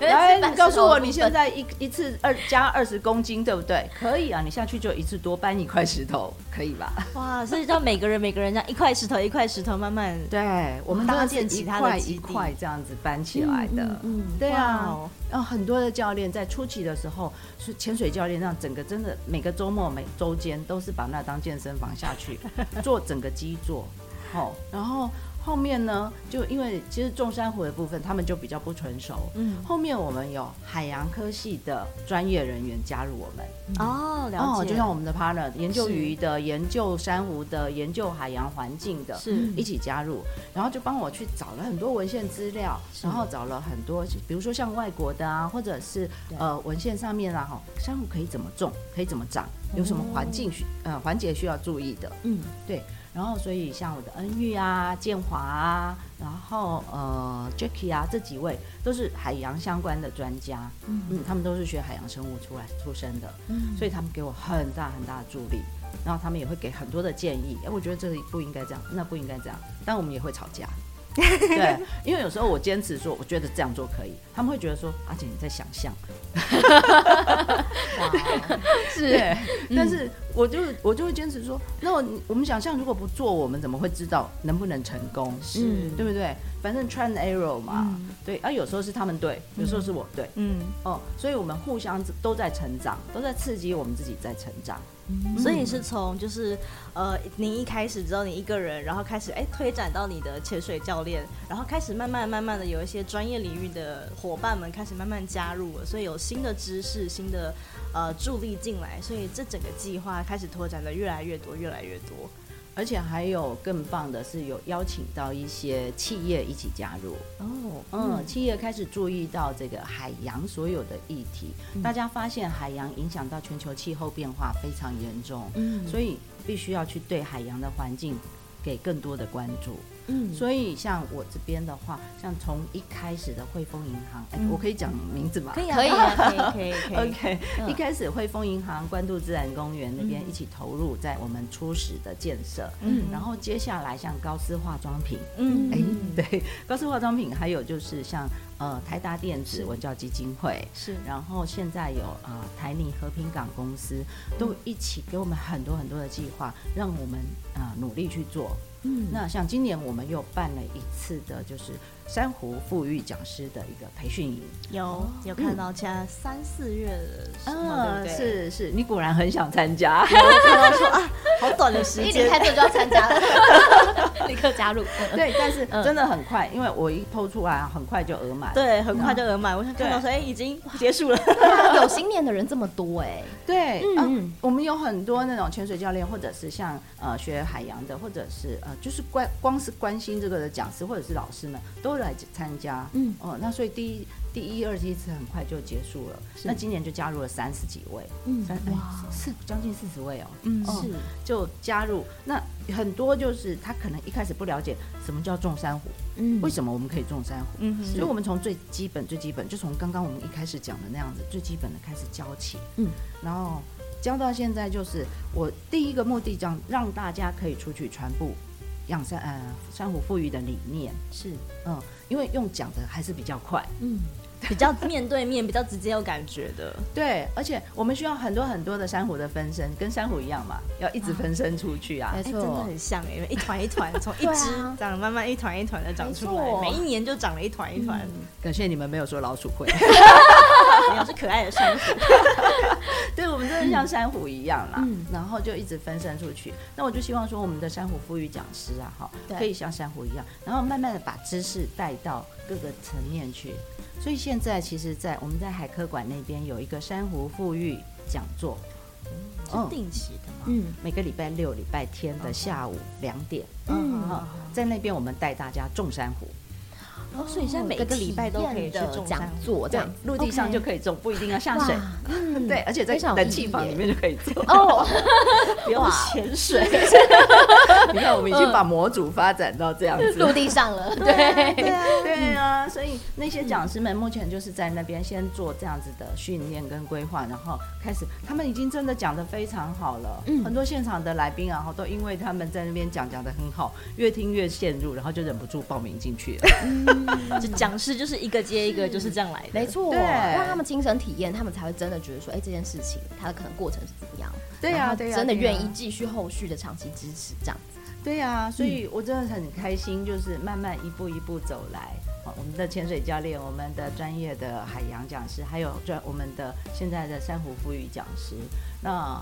来，你告诉我，你现在一一次二加二十公斤，对不对？可以啊，你下去就一次多搬一块石头，可以吧？哇，所以叫每个人每个人这样一块石头一块石头慢慢 对，我们搭建一块一块这样子搬起来的，嗯，嗯对啊。然后很多的教练在初期的时候是潜水教练，让整个真的每个周末每周间都是把那当健身房下去 做整个基座，好，然后。后面呢，就因为其实种珊瑚的部分，他们就比较不成熟。嗯，后面我们有海洋科系的专业人员加入我们。哦，了解。就像我们的 partner，研究鱼的、研究珊瑚的、研究海洋环境的，是一起加入，然后就帮我去找了很多文献资料，然后找了很多，比如说像外国的啊，或者是呃文献上面啊，哈，珊瑚可以怎么种，可以怎么长，有什么环境需呃环节需要注意的。嗯，对。然后，所以像我的恩玉啊、建华啊，然后呃，Jackie 啊，这几位都是海洋相关的专家，嗯，嗯，他们都是学海洋生物出来出身的，嗯，所以他们给我很大很大的助力，然后他们也会给很多的建议，哎，我觉得这里不应该这样，那不应该这样，但我们也会吵架。对，因为有时候我坚持说，我觉得这样做可以，他们会觉得说，阿姐你在想象，是，但是我就我就会坚持说，那我我们想象如果不做，我们怎么会知道能不能成功？是，对不对？反正 try and error 嘛，对，啊，有时候是他们对，有时候是我对，嗯，哦，所以我们互相都在成长，都在刺激我们自己在成长。嗯、所以是从就是呃，你一开始只有你一个人，然后开始哎推展到你的潜水教练，然后开始慢慢慢慢的有一些专业领域的伙伴们开始慢慢加入了，所以有新的知识、新的呃助力进来，所以这整个计划开始拓展的越来越多、越来越多。而且还有更棒的是，有邀请到一些企业一起加入。哦，嗯，企业开始注意到这个海洋所有的议题，嗯、大家发现海洋影响到全球气候变化非常严重，嗯，所以必须要去对海洋的环境给更多的关注。嗯，所以像我这边的话，像从一开始的汇丰银行，哎、嗯。欸，我可以讲名字吗？可以，可以，可以，可以，可以。OK，一开始汇丰银行关渡自然公园那边一起投入在我们初始的建设，嗯，然后接下来像高斯化妆品，嗯，哎、欸，对，高斯化妆品，还有就是像呃台达电子文教基金会，是，然后现在有啊、呃、台泥和平港公司都一起给我们很多很多的计划，让我们啊、呃、努力去做。嗯，那像今年我们又办了一次的，就是珊瑚富裕讲师的一个培训营，有有看到，现在三四月的嗯，是是，你果然很想参加，看到说啊，好短的时间，一离开这就要参加了，立刻加入。对，但是真的很快，因为我一 PO 出来，很快就额满，对，很快就额满。我想看到说，哎，已经结束了，有心念的人这么多，哎，对，嗯，我们有很多那种潜水教练，或者是像呃学海洋的，或者是呃就是关光是关心这个的讲师或者是老师们都来参加，嗯。哦，那所以第一第一二梯次很快就结束了，那今年就加入了三十几位，嗯哇，是将近四十位哦，嗯是。就加入，那很多就是他可能一开始不了解什么叫种珊瑚，嗯，为什么我们可以种珊瑚，嗯，所以我们从最基本最基本就从刚刚我们一开始讲的那样子最基本的开始教起，嗯，然后教到现在就是我第一个目的，讲让大家可以出去传播。养生呃珊瑚富裕的理念。是。嗯，因为用讲的还是比较快，嗯，比较 面对面，比较直接有感觉的，对，而且我们需要很多很多的珊瑚的分身，跟珊瑚一样嘛，要一直分身出去啊，没错，真的很像哎，一团一 团从一只这样慢慢一团一团的长出来，每一年就长了一团一团。感谢你们没有说老鼠会，没有是可爱的珊瑚。对，我们真的像珊瑚一样啦，嗯、然后就一直分散出去。那我就希望说，我们的珊瑚富裕讲师啊，哈，可以像珊瑚一样，然后慢慢的把知识带到各个层面去。所以现在其实，在我们在海科馆那边有一个珊瑚富裕讲座，是定期的吗？嗯，每个礼拜六、礼拜天的下午两点，嗯，嗯在那边我们带大家种珊瑚。哦，所以现在每个礼拜都可以去种讲座，这样陆地上就可以种，不一定要下水。嗯，对，而且在冷气房里面就可以做哦，不用潜水。你看，我们已经把模组发展到这样子，陆地上了。对对对啊，所以那些讲师们目前就是在那边先做这样子的训练跟规划，然后开始，他们已经真的讲的非常好了。嗯，很多现场的来宾啊，都因为他们在那边讲讲的很好，越听越陷入，然后就忍不住报名进去了。这讲师就是一个接一个，就是这样来的。没错，让他们亲身体验，他们才会真的觉得说，哎，这件事情它的可能过程是怎么样？对呀，对呀，真的愿意继续后续的长期支持这样子。对呀，所以我真的很开心，就是慢慢一步一步走来。我们的潜水教练，我们的专业的海洋讲师，还有专我们的现在的珊瑚复育讲师。那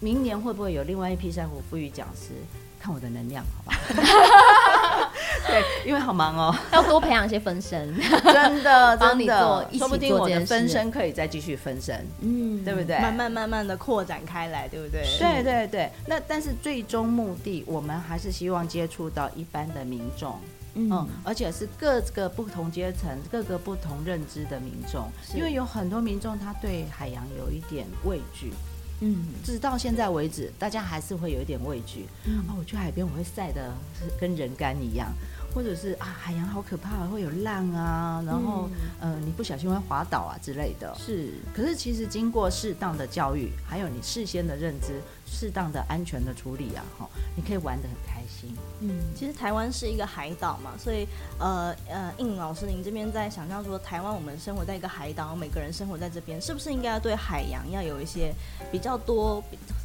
明年会不会有另外一批珊瑚复育讲师？看我的能量，好吧？对，因为好忙哦，要多培养一些分身，真的，真你做，说不定我的分身可以再继续分身，嗯，对不对？慢慢慢慢的扩展开来，对不对？对对对。那但是最终目的，我们还是希望接触到一般的民众，嗯，而且是各个不同阶层、各个不同认知的民众，因为有很多民众他对海洋有一点畏惧。嗯，直到现在为止，大家还是会有一点畏惧。嗯、啊，我去海边，我会晒得跟人干一样。或者是啊，海洋好可怕，会有浪啊，然后、嗯、呃，你不小心会滑倒啊之类的。是，可是其实经过适当的教育，还有你事先的认知，适当的安全的处理啊，哈，你可以玩得很开心。嗯，其实台湾是一个海岛嘛，所以呃呃，应老师您这边在想象说，台湾我们生活在一个海岛，每个人生活在这边，是不是应该要对海洋要有一些比较多？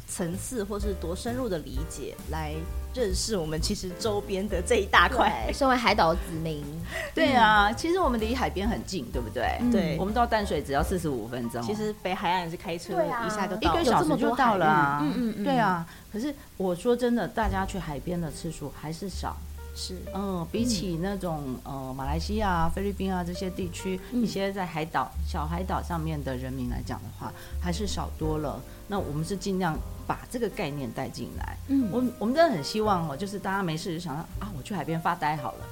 层次，或是多深入的理解来认识我们其实周边的这一大块。身为海岛子民，对啊，其实我们离海边很近，对不对？对，我们到淡水只要四十五分钟。其实北海岸是开车一下就到，一个小时就到了啊。嗯嗯嗯，对啊。可是我说真的，大家去海边的次数还是少。是，嗯，比起那种呃马来西亚、菲律宾啊这些地区，一些在海岛、小海岛上面的人民来讲的话，还是少多了。那我们是尽量把这个概念带进来。嗯，我我们真的很希望哦，就是大家没事就想到啊，我去海边发呆好了。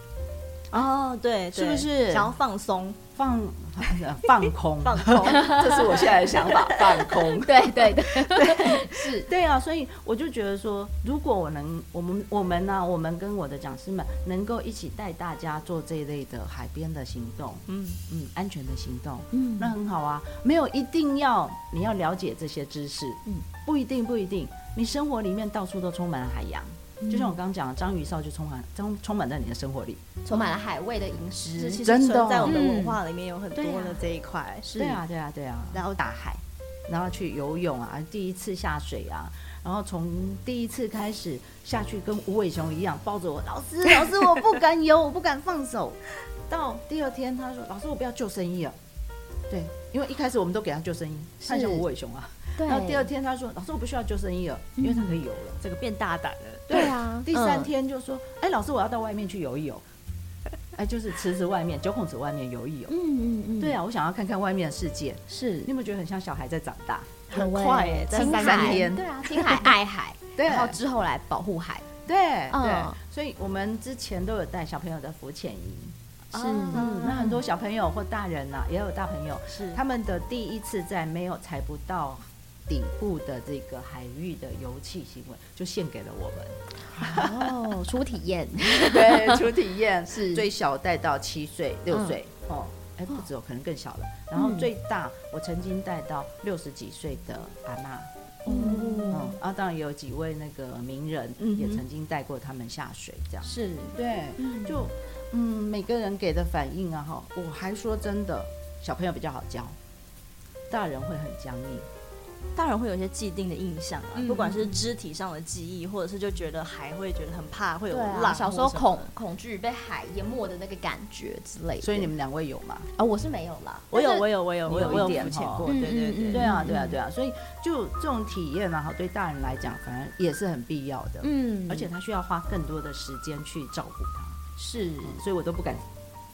哦，对，是不是想要放松？放 放空，放空，这是我现在的想法。放空，对对对对，是对啊。所以我就觉得说，如果我能，我们我们呢、啊，我们跟我的讲师们能够一起带大家做这一类的海边的行动，嗯嗯，安全的行动，嗯，那很好啊。没有一定要你要了解这些知识，嗯，不一定不一定，你生活里面到处都充满了海洋。就像我刚刚讲的，章鱼烧就充满，充充满在你的生活里，充满了海味的饮食，真的，在我们的文化里面有很多的这一块。是，对啊，对啊，对啊。然后大海，然后去游泳啊，第一次下水啊，然后从第一次开始下去，跟无尾熊一样抱着我，老师，老师，我不敢游，我不敢放手。到第二天，他说，老师，我不要救生衣了。对，因为一开始我们都给他救生衣，他像无尾熊啊。然后第二天他说，老师，我不需要救生衣了，因为他可以游了，这个变大胆了。对啊，第三天就说，哎，老师，我要到外面去游一游，哎，就是池子外面，九孔池外面游一游。嗯嗯嗯，对啊，我想要看看外面的世界。是，你有没有觉得很像小孩在长大？很快哎，在三天。对啊，青海爱海，然后之后来保护海。对对，所以我们之前都有带小朋友的浮潜营。是，嗯，那很多小朋友或大人呐，也有大朋友，是他们的第一次在没有踩不到。底部的这个海域的油气行为，就献给了我们。哦，初体验，对，初体验是最小带到七岁、六岁哦，哎，不止哦，可能更小了。然后最大，我曾经带到六十几岁的阿妈。哦，啊，当然也有几位那个名人也曾经带过他们下水，这样是对。就嗯，每个人给的反应啊，哈，我还说真的，小朋友比较好教，大人会很僵硬。大人会有一些既定的印象啊，不管是肢体上的记忆，或者是就觉得海会觉得很怕，会有浪。小时候恐恐惧被海淹没的那个感觉之类的。所以你们两位有吗？啊，我是没有啦。我有，我有，我有，我有，我有浮潜过。对对对，对啊，对啊，对啊。所以就这种体验啊，对大人来讲，反而也是很必要的。嗯，而且他需要花更多的时间去照顾他。是，所以我都不敢。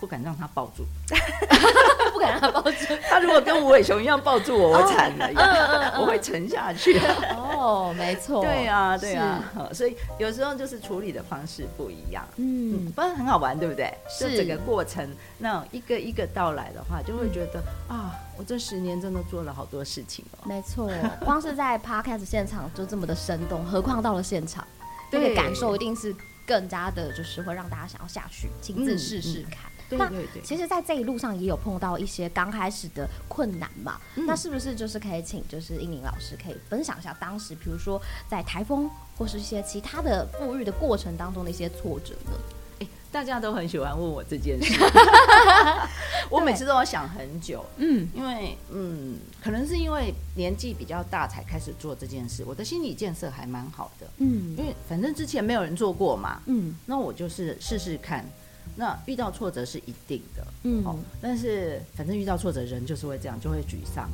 不敢让他抱住，不敢让他抱住。他如果跟无尾熊一样抱住我，我惨了，我会沉下去。哦，没错，对啊，对啊。所以有时候就是处理的方式不一样，嗯，不然很好玩，对不对？是整个过程，那一个一个到来的话，就会觉得啊，我这十年真的做了好多事情哦。没错，光是在 Podcast 现场就这么的生动，何况到了现场，这个感受一定是更加的，就是会让大家想要下去亲自试试看。那其实，在这一路上也有碰到一些刚开始的困难嘛。嗯、那是不是就是可以请就是英宁老师可以分享一下当时，比如说在台风或是一些其他的富裕的过程当中的一些挫折呢？欸、大家都很喜欢问我这件事，我每次都要想很久。嗯，因为嗯，可能是因为年纪比较大才开始做这件事，我的心理建设还蛮好的。嗯，因为反正之前没有人做过嘛。嗯，那我就是试试看。那遇到挫折是一定的，嗯，哦，但是反正遇到挫折，人就是会这样，就会沮丧。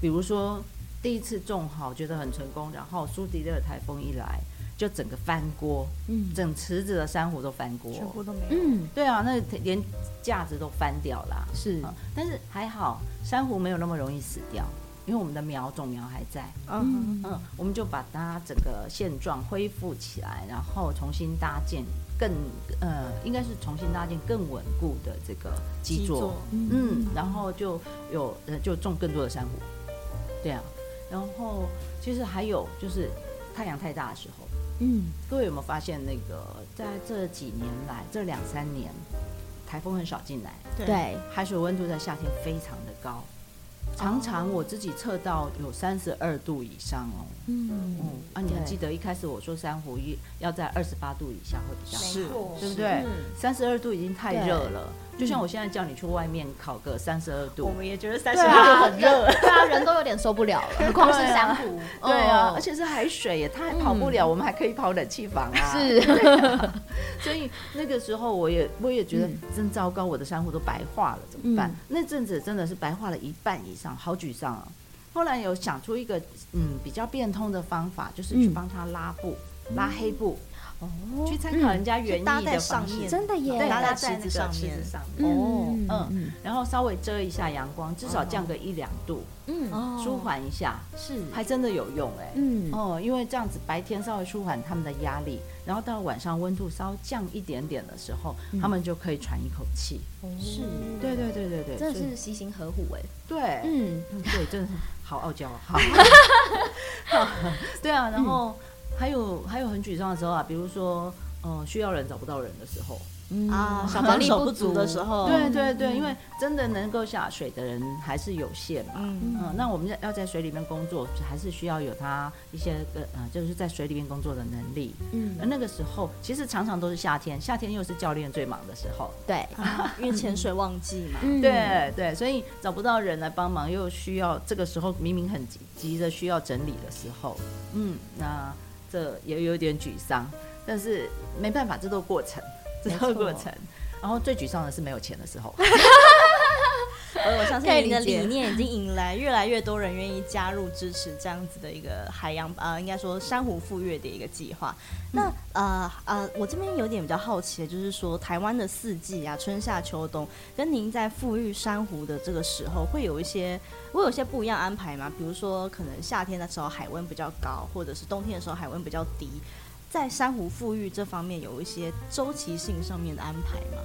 比如说第一次种好，觉得很成功，然后苏迪勒台风一来，就整个翻锅，嗯，整池子的珊瑚都翻锅，全部都没有，嗯，对啊，那连架子都翻掉了，是，嗯，但是还好，珊瑚没有那么容易死掉，因为我们的苗种苗还在，嗯。嗯，我们就把它整个现状恢复起来，然后重新搭建。更呃，应该是重新搭建更稳固的这个基座，嗯，然后就有呃，就种更多的珊瑚，对啊，然后其实还有就是太阳太大的时候，嗯，各位有没有发现那个在这几年来这两三年，台风很少进来，对，海水温度在夏天非常的高。常常我自己测到有三十二度以上哦。嗯嗯啊，你还记得一开始我说珊瑚要在二十八度以下会比较好，是，对不对？三十二度已经太热了。就像我现在叫你去外面烤个三十二度，我们也觉得三十二度很热，对啊，人都有点受不了了，何况是珊瑚。对啊，而且是海水耶，它还跑不了，我们还可以跑冷气房啊。是，所以那个时候我也我也觉得真糟糕，我的珊瑚都白化了，怎么办？那阵子真的是白化了一半以上，好沮丧啊。后来有想出一个嗯比较变通的方法，就是去帮他拉布，拉黑布。哦，去参考人家园艺的方式，真的耶，搭在那个池子上面。哦，嗯，然后稍微遮一下阳光，至少降个一两度，嗯，舒缓一下，是，还真的有用哎，嗯，哦，因为这样子白天稍微舒缓他们的压力，然后到晚上温度稍微降一点点的时候，他们就可以喘一口气。是，对对对对对，真的是悉心呵护哎，对，嗯，对，真的是好傲娇，好，对啊，然后。还有还有很沮丧的时候啊，比如说，呃，需要人找不到人的时候，嗯。啊，小帮力不足。的时候，对对对，因为真的能够下水的人还是有限嘛，嗯。嗯，那我们要要在水里面工作，还是需要有他一些个呃，就是在水里面工作的能力，嗯，而那个时候其实常常都是夏天，夏天又是教练最忙的时候，对，因为潜水旺季嘛，对对，所以找不到人来帮忙，又需要这个时候明明很急急着需要整理的时候，嗯，那。这也有点沮丧，但是没办法，这都过程，这都过程。然后最沮丧的是没有钱的时候。我相信你的理念已经引来越来越多人愿意加入支持这样子的一个海洋呃，应该说珊瑚复育的一个计划。那呃呃，我这边有点比较好奇的就是说，台湾的四季啊，春夏秋冬，跟您在富裕珊瑚的这个时候，会有一些会有一些不一样安排吗？比如说，可能夏天的时候海温比较高，或者是冬天的时候海温比较低，在珊瑚富裕这方面有一些周期性上面的安排吗？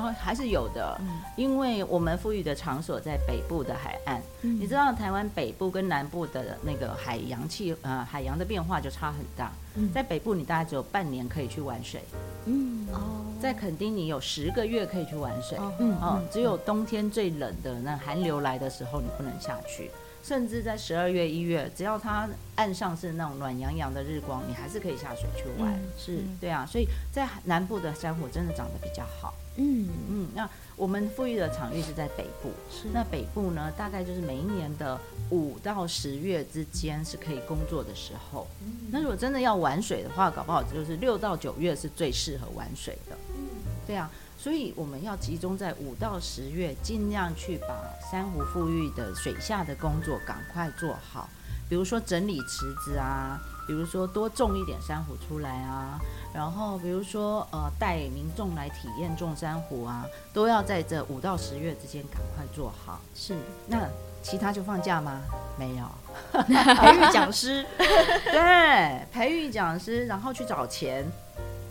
然后还是有的，因为我们富裕的场所在北部的海岸，你知道台湾北部跟南部的那个海洋气呃海洋的变化就差很大，在北部你大概只有半年可以去玩水，嗯。哦，在垦丁你有十个月可以去玩水，嗯哦，只有冬天最冷的那寒流来的时候你不能下去，甚至在十二月一月，只要它岸上是那种暖洋洋的日光，你还是可以下水去玩，是对啊，所以在南部的珊瑚真的长得比较好。嗯。嗯，那我们富裕的场域是在北部，是。那北部呢，大概就是每一年的五到十月之间是可以工作的时候。嗯、那如果真的要玩水的话，搞不好就是六到九月是最适合玩水的。嗯，对啊，所以我们要集中在五到十月，尽量去把珊瑚富裕的水下的工作赶快做好，比如说整理池子啊，比如说多种一点珊瑚出来啊。然后，比如说，呃，带民众来体验种珊瑚啊，都要在这五到十月之间赶快做好。是，那其他就放假吗？没有，培育讲师，对，培育讲师，然后去找钱，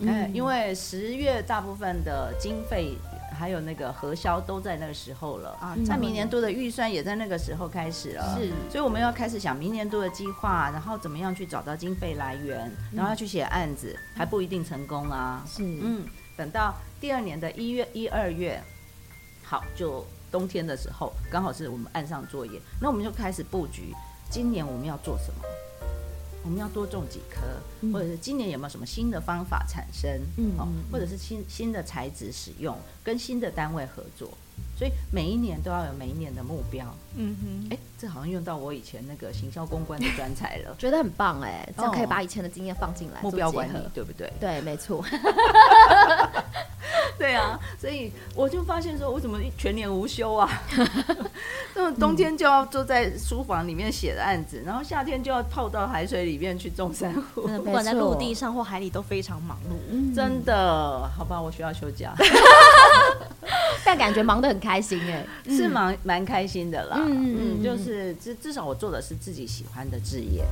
嗯，因为十月大部分的经费。还有那个核销都在那个时候了啊，那明年度的预算也在那个时候开始了，是，所以我们要开始想明年度的计划，然后怎么样去找到经费来源，然后要去写案子，还不一定成功啊。是，嗯，等到第二年的一月、一二月，好，就冬天的时候，刚好是我们岸上作业，那我们就开始布局，今年我们要做什么？我们要多种几颗，或者是今年有没有什么新的方法产生？嗯，哦，或者是新新的材质使用，跟新的单位合作，所以每一年都要有每一年的目标。嗯哼，哎，这好像用到我以前那个行销公关的专才了，觉得很棒哎，这样可以把以前的经验放进来，目标管理对不对？对，没错。对啊，所以我就发现说，我怎么全年无休啊？那么冬天就要坐在书房里面写的案子，然后夏天就要泡到海水里面去种珊瑚。不管在陆地上或海里都非常忙碌。真的，好吧，我需要休假。但感觉忙得很开心哎，是蛮蛮开心的啦。嗯嗯，就是至至少我做的是自己喜欢的职业。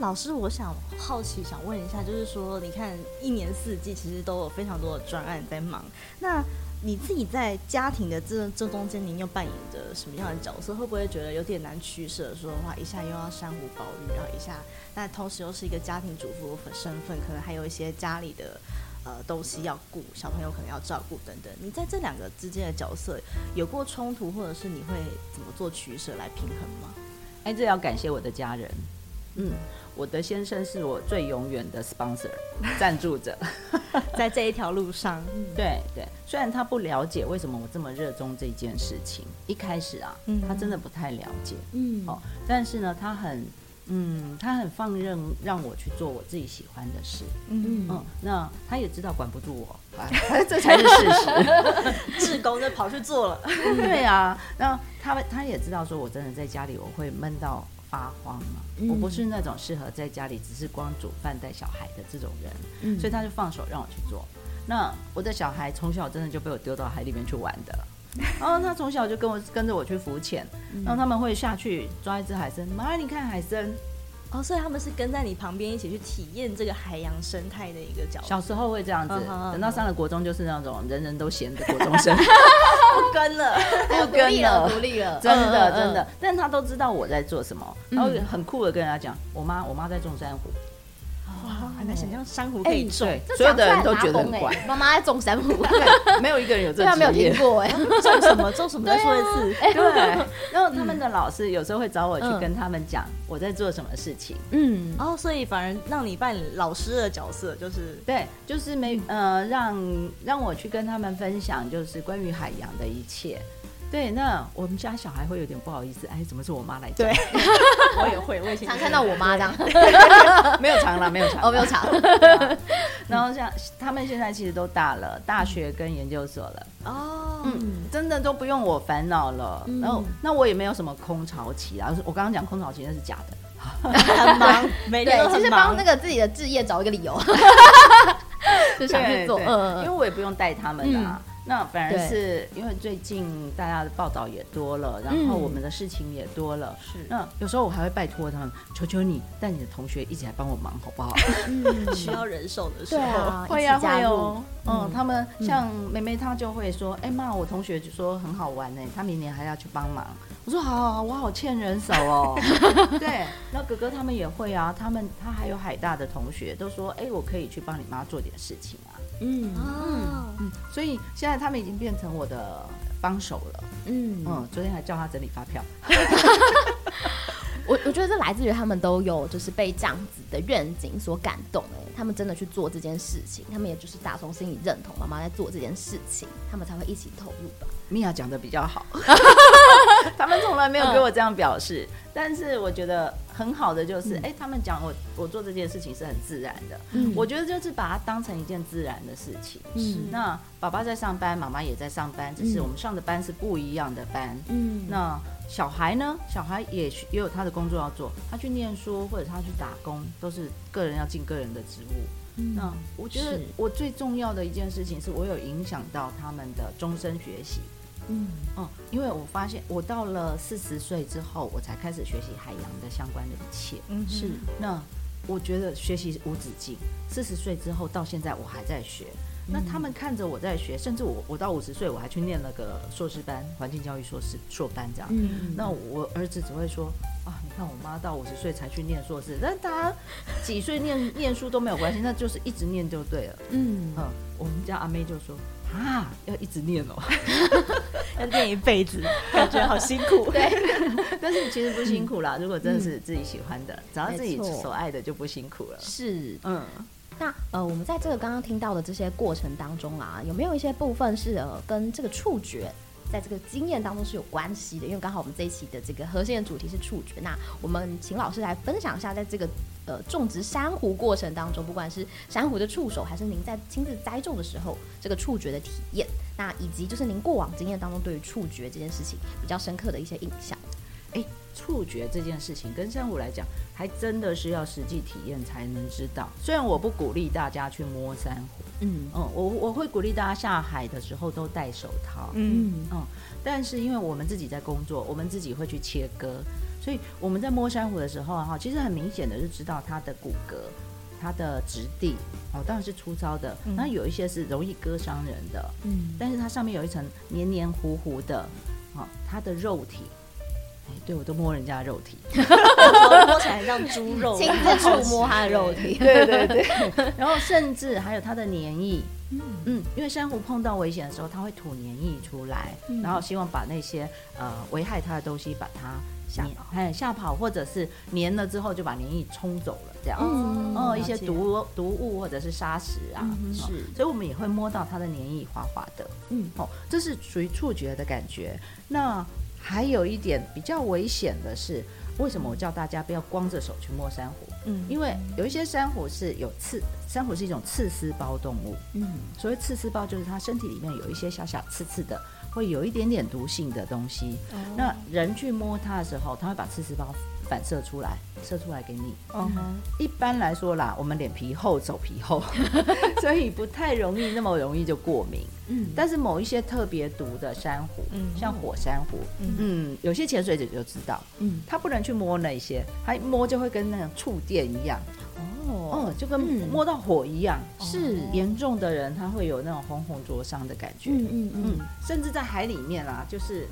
老师，我想好奇想问一下，就是说，你看一年四季其实都有非常多的专案在忙，那你自己在家庭的这这中间，您又扮演着什么样的角色？会不会觉得有点难取舍？说的话，一下又要珊瑚保育，然后一下，但同时又是一个家庭主妇的身份，可能还有一些家里的呃东西要顾，小朋友可能要照顾等等。你在这两个之间的角色有过冲突，或者是你会怎么做取舍来平衡吗？哎，这要感谢我的家人。嗯，我的先生是我最永远的 sponsor 赞助者，在这一条路上，对对，虽然他不了解为什么我这么热衷这件事情，一开始啊，嗯、他真的不太了解，嗯，哦，但是呢，他很。嗯，他很放任让我去做我自己喜欢的事。嗯嗯，那他也知道管不住我，这才是事实。志工就跑去做了。对啊，那他他也知道说我真的在家里我会闷到发慌嘛。嗯、我不是那种适合在家里只是光煮饭带小孩的这种人，嗯、所以他就放手让我去做。那我的小孩从小真的就被我丢到海里面去玩的。然后他从小就跟我跟着我去浮潜，然后他们会下去抓一只海参，妈，你看海参，哦，所以他们是跟在你旁边一起去体验这个海洋生态的一个角度。小时候会这样子，等到上了国中就是那种人人都嫌的国中生，不跟了，不跟了，独立了，真的真的，但他都知道我在做什么，然后很酷的跟人家讲，我妈我妈在种珊瑚。很难想象珊瑚可以种，所有的人都觉得很怪。妈妈在种珊瑚，没有一个人有这个职业。没有听过哎，种什么？种什么？再说一次。对，然后他们的老师有时候会找我去跟他们讲我在做什么事情。嗯，哦，所以反而让你扮演老师的角色，就是对，就是没呃让让我去跟他们分享，就是关于海洋的一切。对，那我们家小孩会有点不好意思，哎，怎么是我妈来讲？对，我也会，我以前常看到我妈这样，没有常了，没有常，哦，没有常。然后像他们现在其实都大了，大学跟研究所了，哦，嗯，真的都不用我烦恼了。然后那我也没有什么空巢期啊，我刚刚讲空巢期那是假的，很忙，对，其实帮那个自己的志业找一个理由，就想去做，嗯，因为我也不用带他们啊。那反而是因为最近大家的报道也多了，然后我们的事情也多了。是，那有时候我还会拜托他们，求求你带你的同学一起来帮我忙，好不好？嗯，需要人手的时候，会呀会哦。嗯，他们像妹妹，她就会说：“哎妈，我同学就说很好玩呢，她明年还要去帮忙。”我说：“好好好，我好欠人手哦。”对，那哥哥他们也会啊，他们他还有海大的同学都说：“哎，我可以去帮你妈做点事情啊。”嗯嗯嗯，所以现在他们已经变成我的帮手了。嗯嗯，昨天还叫他整理发票。我我觉得这来自于他们都有就是被这样子的愿景所感动哎，他们真的去做这件事情，他们也就是打从心里认同妈妈在做这件事情，他们才会一起投入吧。米娅讲的比较好，他们从来没有给我这样表示，嗯、但是我觉得很好的就是，哎、嗯。欸，他们讲我我做这件事情是很自然的，嗯，我觉得就是把它当成一件自然的事情，嗯，那爸爸在上班，妈妈也在上班，只是我们上的班是不一样的班，嗯，那小孩呢，小孩也也有他的工作要做，他去念书或者他去打工，都是个人要尽个人的职务，嗯，那我觉得我最重要的一件事情是我有影响到他们的终身学习。嗯哦，因为我发现我到了四十岁之后，我才开始学习海洋的相关的一切。嗯，是。那我觉得学习无止境。四十岁之后到现在，我还在学。嗯、那他们看着我在学，甚至我我到五十岁，我还去念了个硕士班，环境教育硕士硕班这样。嗯，那我儿子只会说啊，你看我妈到五十岁才去念硕士，但他几岁念念书都没有关系，那就是一直念就对了。嗯嗯，我们家阿妹就说。啊，要一直念哦，要念一辈子，感觉好辛苦。对，但是其实不辛苦啦。如果真的是自己喜欢的，找到自己所爱的，就不辛苦了。是，嗯。那呃，我们在这个刚刚听到的这些过程当中啊，有没有一些部分是呃跟这个触觉？在这个经验当中是有关系的，因为刚好我们这一期的这个核心的主题是触觉。那我们请老师来分享一下，在这个呃种植珊瑚过程当中，不管是珊瑚的触手，还是您在亲自栽种的时候，这个触觉的体验，那以及就是您过往经验当中对于触觉这件事情比较深刻的一些印象。诶，触觉这件事情跟珊瑚来讲，还真的是要实际体验才能知道。虽然我不鼓励大家去摸珊瑚。嗯嗯，我我会鼓励大家下海的时候都戴手套。嗯嗯，但是因为我们自己在工作，我们自己会去切割，所以我们在摸珊瑚的时候哈，其实很明显的就知道它的骨骼、它的质地哦，当然是粗糙的。那有一些是容易割伤人的，嗯，但是它上面有一层黏黏糊糊的，哦，它的肉体。对，我都摸人家的肉体，摸起来像猪肉，亲自 触摸它的肉体。对对对，然后甚至还有它的黏液。嗯嗯，因为珊瑚碰到危险的时候，它会吐黏液出来，然后希望把那些呃危害它的东西把它吓跑，哎，吓跑，或者是粘了之后就把粘液冲走了，这样子。嗯，哦、一些毒毒物或者是砂石啊，嗯、是、哦，所以我们也会摸到它的粘液滑滑的。嗯，哦，这是属于触觉的感觉。那还有一点比较危险的是，为什么我叫大家不要光着手去摸珊瑚？嗯，因为有一些珊瑚是有刺，珊瑚是一种刺丝胞动物。嗯，所谓刺丝胞就是它身体里面有一些小小刺刺的。会有一点点毒性的东西，哦、那人去摸它的时候，它会把刺丝胞反射出来，射出来给你。嗯哼，一般来说啦，我们脸皮厚，走皮厚，所以不太容易那么容易就过敏。嗯，但是某一些特别毒的珊瑚，嗯，像火珊瑚，嗯，嗯，有些潜水者就知道，嗯，他不能去摸那些，他一摸就会跟那种触电一样。哦，嗯，就跟摸到火一样，嗯、是。严重的人他会有那种红红灼伤的感觉，嗯嗯嗯，甚至在海里面啊，就是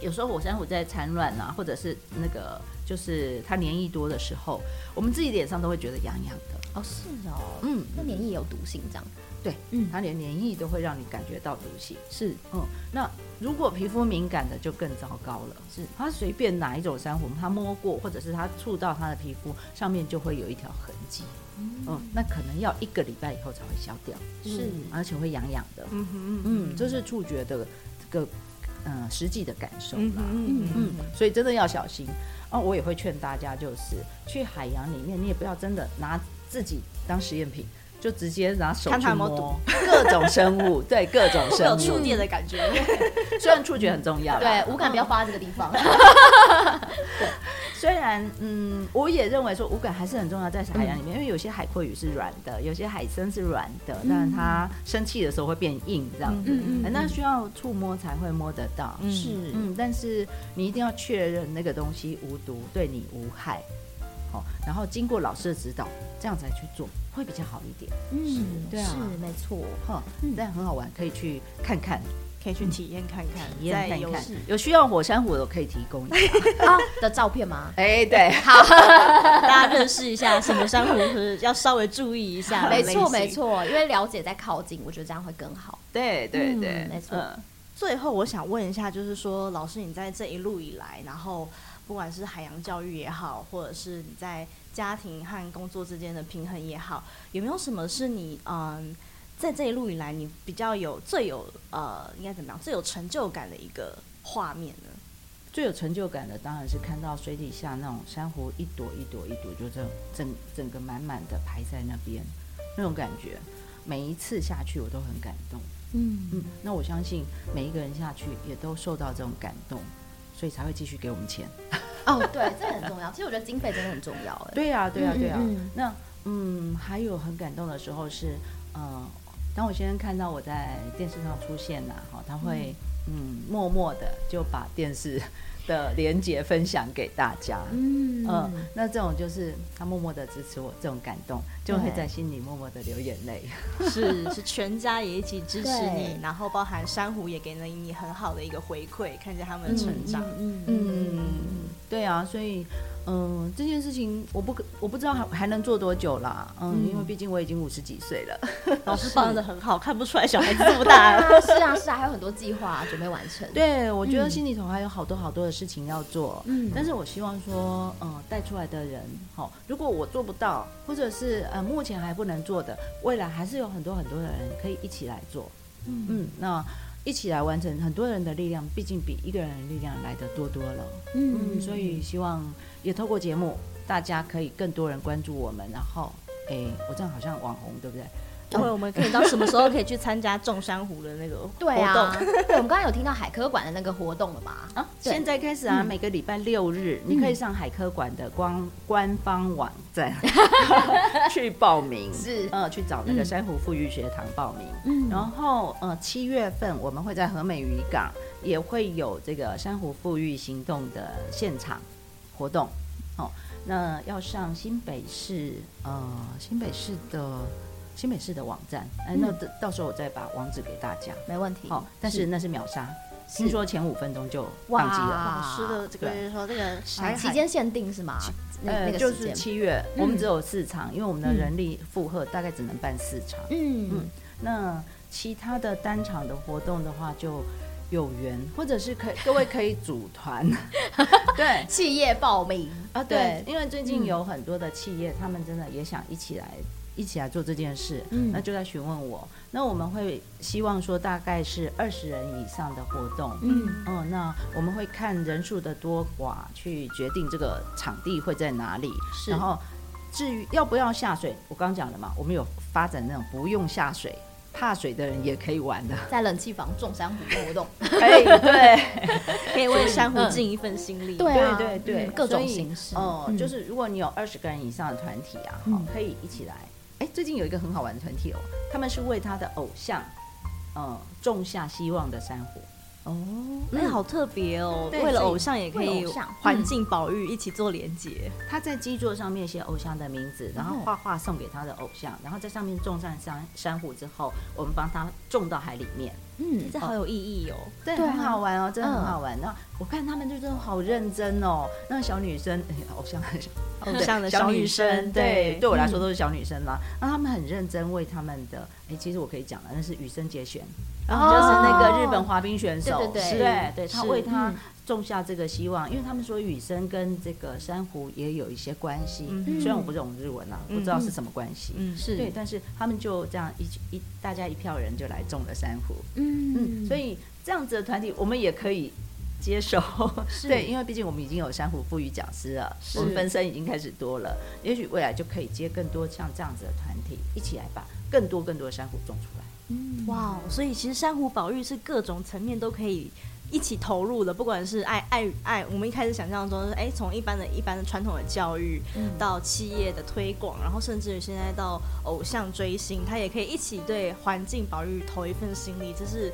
有时候火珊瑚在产卵啊，或者是那个就是它黏液多的时候，我们自己脸上都会觉得痒痒的。哦，是哦，嗯，那黏液有毒性这样。对，嗯，它连黏液都会让你感觉到毒性，是，嗯，那如果皮肤敏感的就更糟糕了，是，它随便哪一种珊瑚，它摸过或者是它触到它的皮肤上面就会有一条痕迹，嗯，嗯，那可能要一个礼拜以后才会消掉，是，嗯，而且会痒痒的，嗯嗯嗯，这是触觉的这个嗯实际的感受啦，嗯嗯，所以真的要小心啊，我也会劝大家就是去海洋里面，你也不要真的拿自己当实验品。就直接拿手去摸。各种生物，对各种生物，有触电的感觉。虽然触觉很重要，对五感不要放在这个地方。对，虽然嗯，我也认为说五感还是很重要，在海洋里面，因为有些海葵鱼是软的，有些海参是软的，但是它生气的时候会变硬，这样子，那需要触摸才会摸得到。是，嗯，但是你一定要确认那个东西无毒，对你无害。好，然后经过老师的指导，这样才去做，会比较好一点。嗯，对啊，是没错。哈，这样很好玩，可以去看看，可以去体验看看，体验看看。有需要火山湖的可以提供一下 啊的照片吗？哎，对，好，大家认识一下什么珊瑚，是要稍微注意一下。没错，没错，因为了解在靠近，我觉得这样会更好。对对对，没错。最后，我想问一下，就是说，老师，你在这一路以来，然后。不管是海洋教育也好，或者是你在家庭和工作之间的平衡也好，有没有什么是你嗯，在这一路以来你比较有最有呃，应该怎么样最有成就感的一个画面呢？最有成就感的当然是看到水底下那种珊瑚一朵一朵一朵，就这整整个满满的排在那边，那种感觉，每一次下去我都很感动。嗯嗯，那我相信每一个人下去也都受到这种感动。所以才会继续给我们钱。哦，对，这很重要。其实我觉得经费真的很重要。哎，对呀，对呀，对呀。那嗯，还有很感动的时候是，呃，当我先生看到我在电视上出现了，哈，他会嗯，默默的就把电视的连接分享给大家，嗯嗯，那这种就是他默默的支持我，这种感动就会在心里默默的流眼泪。是是，全家也一起支持你，然后包含珊瑚也给了你很好的一个回馈，看见他们的成长。嗯嗯，对啊，所以。嗯，这件事情我不我不知道还还能做多久啦。嗯，因为毕竟我已经五十几岁了。老师放的很好，看不出来小孩子这么 大了。是啊是啊，还有很多计划准备完成。对，我觉得心里头还有好多好多的事情要做。嗯，但是我希望说，嗯，带出来的人，好，如果我做不到，或者是呃目前还不能做的，未来还是有很多很多的人可以一起来做。嗯嗯，那。一起来完成，很多人的力量，毕竟比一个人的力量来得多多了。嗯，嗯，所以希望也透过节目，大家可以更多人关注我们。然后，哎、欸，我这样好像网红，对不对？对，我们可以到什么时候可以去参加种珊瑚的那个 活动？对啊，我们刚刚有听到海科馆的那个活动了吧？啊，现在开始啊，每个礼拜六日，你可以上海科馆的官 官方网站 去报名，是，呃，去找那个珊瑚富裕学堂报名。嗯，然后，呃，七月份我们会在和美渔港也会有这个珊瑚富裕行动的现场活动。哦，那要上新北市，呃，新北市的。新北市的网站，哎，那到时候我再把网址给大家，没问题。好，但是那是秒杀，听说前五分钟就忘记了。是的，这个就是说这个期间限定是吗？呃，就是七月，我们只有四场，因为我们的人力负荷大概只能办四场。嗯。嗯，那其他的单场的活动的话，就有缘，或者是可以各位可以组团，对，企业报名。啊，对，因为最近有很多的企业，他们真的也想一起来。一起来做这件事，嗯，那就在询问我。那我们会希望说，大概是二十人以上的活动，嗯，哦，那我们会看人数的多寡去决定这个场地会在哪里。是，然后至于要不要下水，我刚刚讲了嘛，我们有发展那种不用下水，怕水的人也可以玩的，在冷气房种珊瑚活动，可 以对，可以为珊瑚尽一份心力。对对对，各种形式。哦，就是如果你有二十个人以上的团体啊，好，可以一起来。哎，最近有一个很好玩的团体哦，他们是为他的偶像，呃，种下希望的珊瑚。哦，那好特别哦！为了偶像也可以环境保育，一起做连接。他在基座上面写偶像的名字，然后画画送给他的偶像，然后在上面种上珊珊瑚之后，我们帮他种到海里面。嗯，这好有意义哦。对，很好玩哦，真的很好玩。那我看他们就真的好认真哦。那个小女生，偶像很偶像的小女生，对，对我来说都是小女生啦。那他们很认真为他们的，哎，其实我可以讲了，那是羽生结弦。就是那个日本滑冰选手，对对对，对他为他种下这个希望，因为他们说雨生跟这个珊瑚也有一些关系，虽然我不懂日文啊，不知道是什么关系，嗯，是。对，但是他们就这样一一大家一票人就来种了珊瑚，嗯。嗯，所以这样子的团体我们也可以接受，对，因为毕竟我们已经有珊瑚赋予讲师了，我们分身已经开始多了，也许未来就可以接更多像这样子的团体，一起来把更多更多的珊瑚种出来。嗯，哇，所以其实珊瑚保育是各种层面都可以一起投入的，不管是爱爱爱，我们一开始想象中是哎，从一般的一般的传统的教育，到企业的推广，然后甚至于现在到偶像追星，他也可以一起对环境保育投一份心力，这是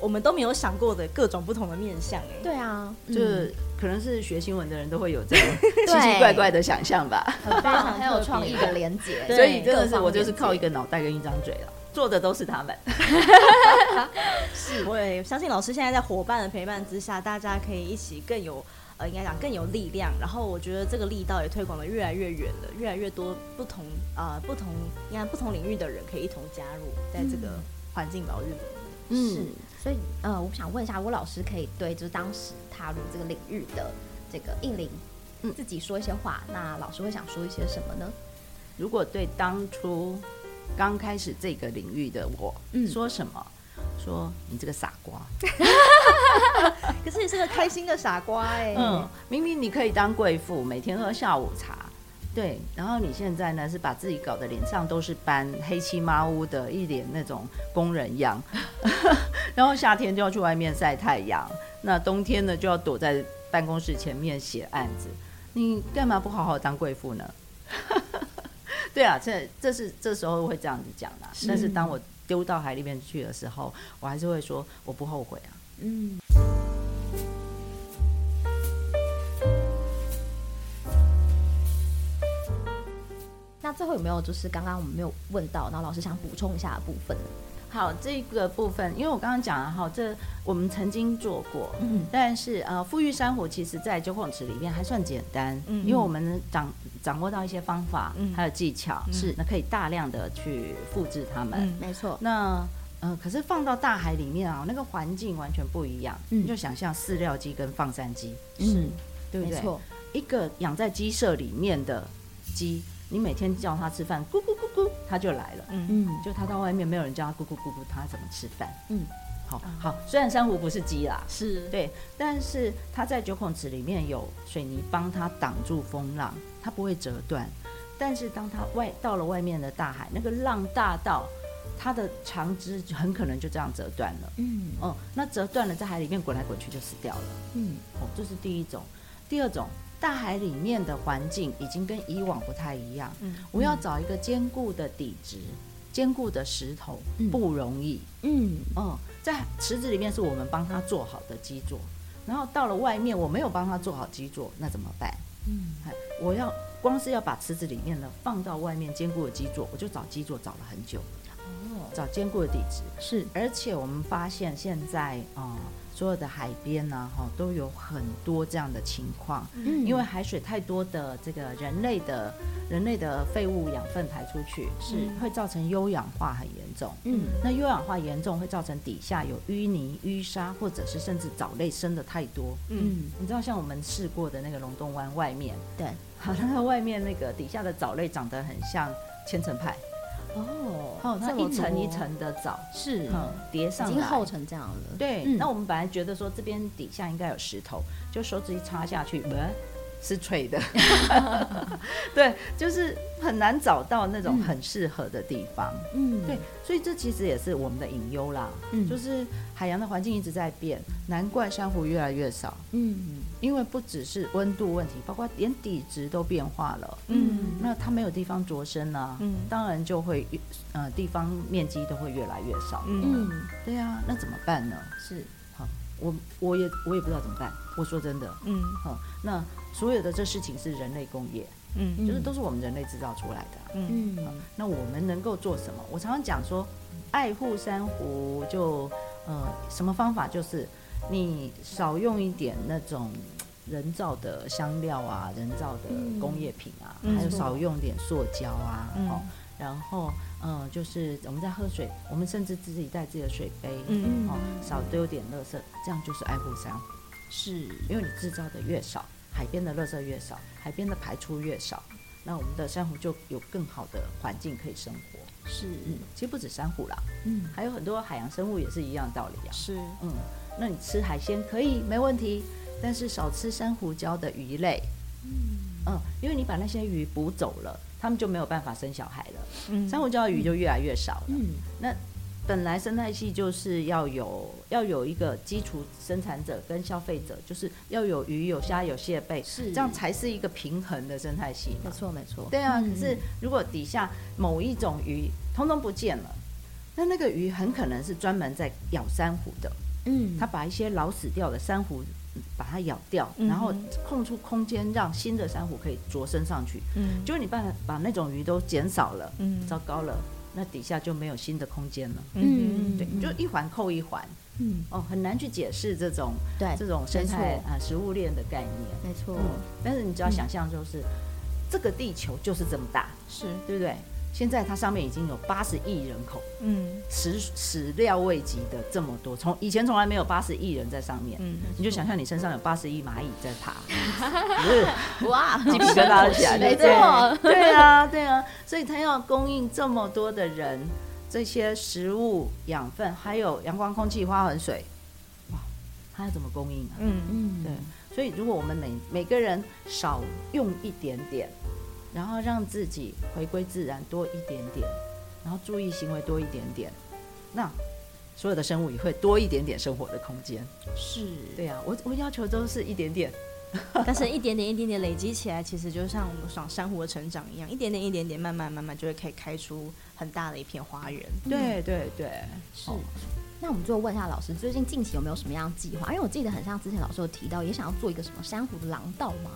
我们都没有想过的各种不同的面向。哎，对啊，就是可能是学新闻的人都会有这种 奇奇怪怪的想象吧，非常 很有创意的连接，所以真的是我就是靠一个脑袋跟一张嘴了。做的都是他们，是，我也相信老师现在在伙伴的陪伴之下，大家可以一起更有，呃，应该讲更有力量。然后我觉得这个力道也推广的越来越远了，越来越多不同啊、呃、不同应该不同领域的人可以一同加入在这个环境保育里。嗯，是，所以呃，我想问一下，吴老师可以对就是当时踏入这个领域的这个印伶，嗯，自己说一些话，那老师会想说一些什么呢？如果对当初。刚开始这个领域的我，嗯，说什么？说你这个傻瓜。可是你是个开心的傻瓜哎。嗯，明明你可以当贵妇，每天喝下午茶，对。然后你现在呢，是把自己搞得脸上都是斑，黑漆麻乌的，一脸那种工人样。然后夏天就要去外面晒太阳，那冬天呢就要躲在办公室前面写案子。你干嘛不好好当贵妇呢？对啊，这这是这时候会这样子讲啦。是，但是当我丢到海里面去的时候，我还是会说我不后悔啊。嗯。那最后有没有就是刚刚我们没有问到，然后老师想补充一下的部分？好，这个部分，因为我刚刚讲了哈，这我们曾经做过，嗯，但是呃，富裕珊瑚其实在九孔池里面还算简单，嗯，因为我们掌掌握到一些方法，嗯，还有技巧，是那可以大量的去复制它们，嗯，没错。那呃，可是放到大海里面啊，那个环境完全不一样，嗯，你就想象饲料鸡跟放山鸡，是，对不对？没错，一个养在鸡舍里面的鸡。你每天叫它吃饭，咕咕咕咕，它就来了。嗯嗯，就它到外面没有人叫它咕咕咕咕，它怎么吃饭？嗯，好好。虽然珊瑚不是鸡啦，是对，但是它在九孔池里面有水泥帮它挡住风浪，它不会折断。但是当它外到了外面的大海，那个浪大到它的长枝很可能就这样折断了。嗯哦，那折断了在海里面滚来滚去就死掉了。嗯哦，这是第一种。第二种。大海里面的环境已经跟以往不太一样，嗯，我要找一个坚固的底质、坚固的石头不容易，嗯，哦，在池子里面是我们帮他做好的基座，然后到了外面我没有帮他做好基座，那怎么办？嗯，我要光是要把池子里面的放到外面坚固的基座，我就找基座找了很久，哦，找坚固的底质是，而且我们发现现在啊。所有的海边呢，哈，都有很多这样的情况。嗯，因为海水太多的这个人类的、人类的废物养分排出去，是会造成优氧化很严重。嗯，那优氧化严重会造成底下有淤泥、淤沙，或者是甚至藻类生的太多。嗯，你知道像我们试过的那个龙洞湾外面，对，好，那个外面那个底下的藻类长得很像千层派。哦，哦，它一层一层的藻是嗯叠上来，已经厚成这样了。对，嗯、那我们本来觉得说这边底下应该有石头，就手指一插下去，呃、是脆的。对，就是很难找到那种很适合的地方。嗯，对，所以这其实也是我们的隐忧啦。嗯，就是海洋的环境一直在变，难怪珊瑚越来越少。嗯。因为不只是温度问题，包括连底质都变化了。嗯，那它没有地方着身呢、啊，嗯，当然就会越呃地方面积都会越来越少。嗯，对呀、啊，那怎么办呢？是，好，我我也我也不知道怎么办。我说真的，嗯，好，那所有的这事情是人类工业，嗯，就是都是我们人类制造出来的。嗯，那我们能够做什么？我常常讲说，爱护珊瑚就呃什么方法？就是。你少用一点那种人造的香料啊，人造的工业品啊，嗯、还有少用点塑胶啊，嗯、哦，然后嗯，就是我们在喝水，我们甚至自己带自己的水杯，嗯，哦，少丢点垃圾，这样就是爱护珊瑚。是，因为你制造的越少，海边的垃圾越少，海边的排出越少，那我们的珊瑚就有更好的环境可以生活。是，嗯，其实不止珊瑚啦，嗯，还有很多海洋生物也是一样的道理啊。是，嗯。那你吃海鲜可以没问题，但是少吃珊瑚礁的鱼类。嗯，嗯，因为你把那些鱼捕走了，它们就没有办法生小孩了。嗯，珊瑚礁的鱼就越来越少了。嗯，那本来生态系就是要有要有一个基础生产者跟消费者，就是要有鱼有虾有蟹贝，是这样才是一个平衡的生态系。没错没错。对啊，可是如果底下某一种鱼通通不见了，那那个鱼很可能是专门在咬珊瑚的。嗯，它把一些老死掉的珊瑚把它咬掉，嗯、然后空出空间让新的珊瑚可以着身上去。嗯，就是你把把那种鱼都减少了，嗯，糟糕了，那底下就没有新的空间了。嗯，对，就一环扣一环。嗯，哦，很难去解释这种对这种生态啊食物链的概念。没错，嗯，但是你只要想象，就是、嗯、这个地球就是这么大，是对不对？现在它上面已经有八十亿人口，嗯，始始料未及的这么多，从以前从来没有八十亿人在上面，嗯，你就想象你身上有八十亿蚂蚁在爬，是 哇，鸡皮疙瘩都起来了，没错，对啊，对啊，所以它要供应这么多的人这些食物、养分，还有阳光、空气、花、和水，哇，它要怎么供应啊？嗯嗯，对，所以如果我们每每个人少用一点点。然后让自己回归自然多一点点，然后注意行为多一点点，那所有的生物也会多一点点生活的空间。是，对呀、啊，我我要求都是一点点，但是一点点一点点累积起来，其实就像我们讲珊瑚的成长一样，一点点一点点，慢慢慢慢就会可以开出很大的一片花园。对对对，是。哦、那我们就问一下老师，最近近期有没有什么样的计划？因为我记得很像之前老师有提到，也想要做一个什么珊瑚的廊道吗？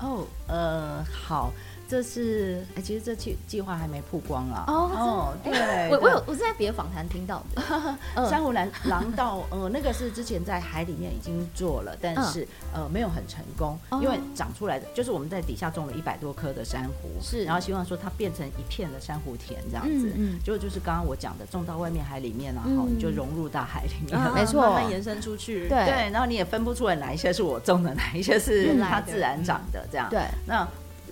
哦，呃，好。这是哎、欸，其实这计计划还没曝光啊。哦，哦对，欸、我我有我是在别的访谈听到的。珊瑚蓝廊道，呃，那个是之前在海里面已经做了，但是、嗯、呃没有很成功，哦、因为长出来的就是我们在底下种了一百多棵的珊瑚，是，然后希望说它变成一片的珊瑚田这样子，嗯，结果、嗯、就是刚刚我讲的种到外面海里面，然后你就融入到海里面，没错，慢慢延伸出去，对。对，然后你也分不出来哪一些是我种的，哪一些是它自然长的这样，对，那。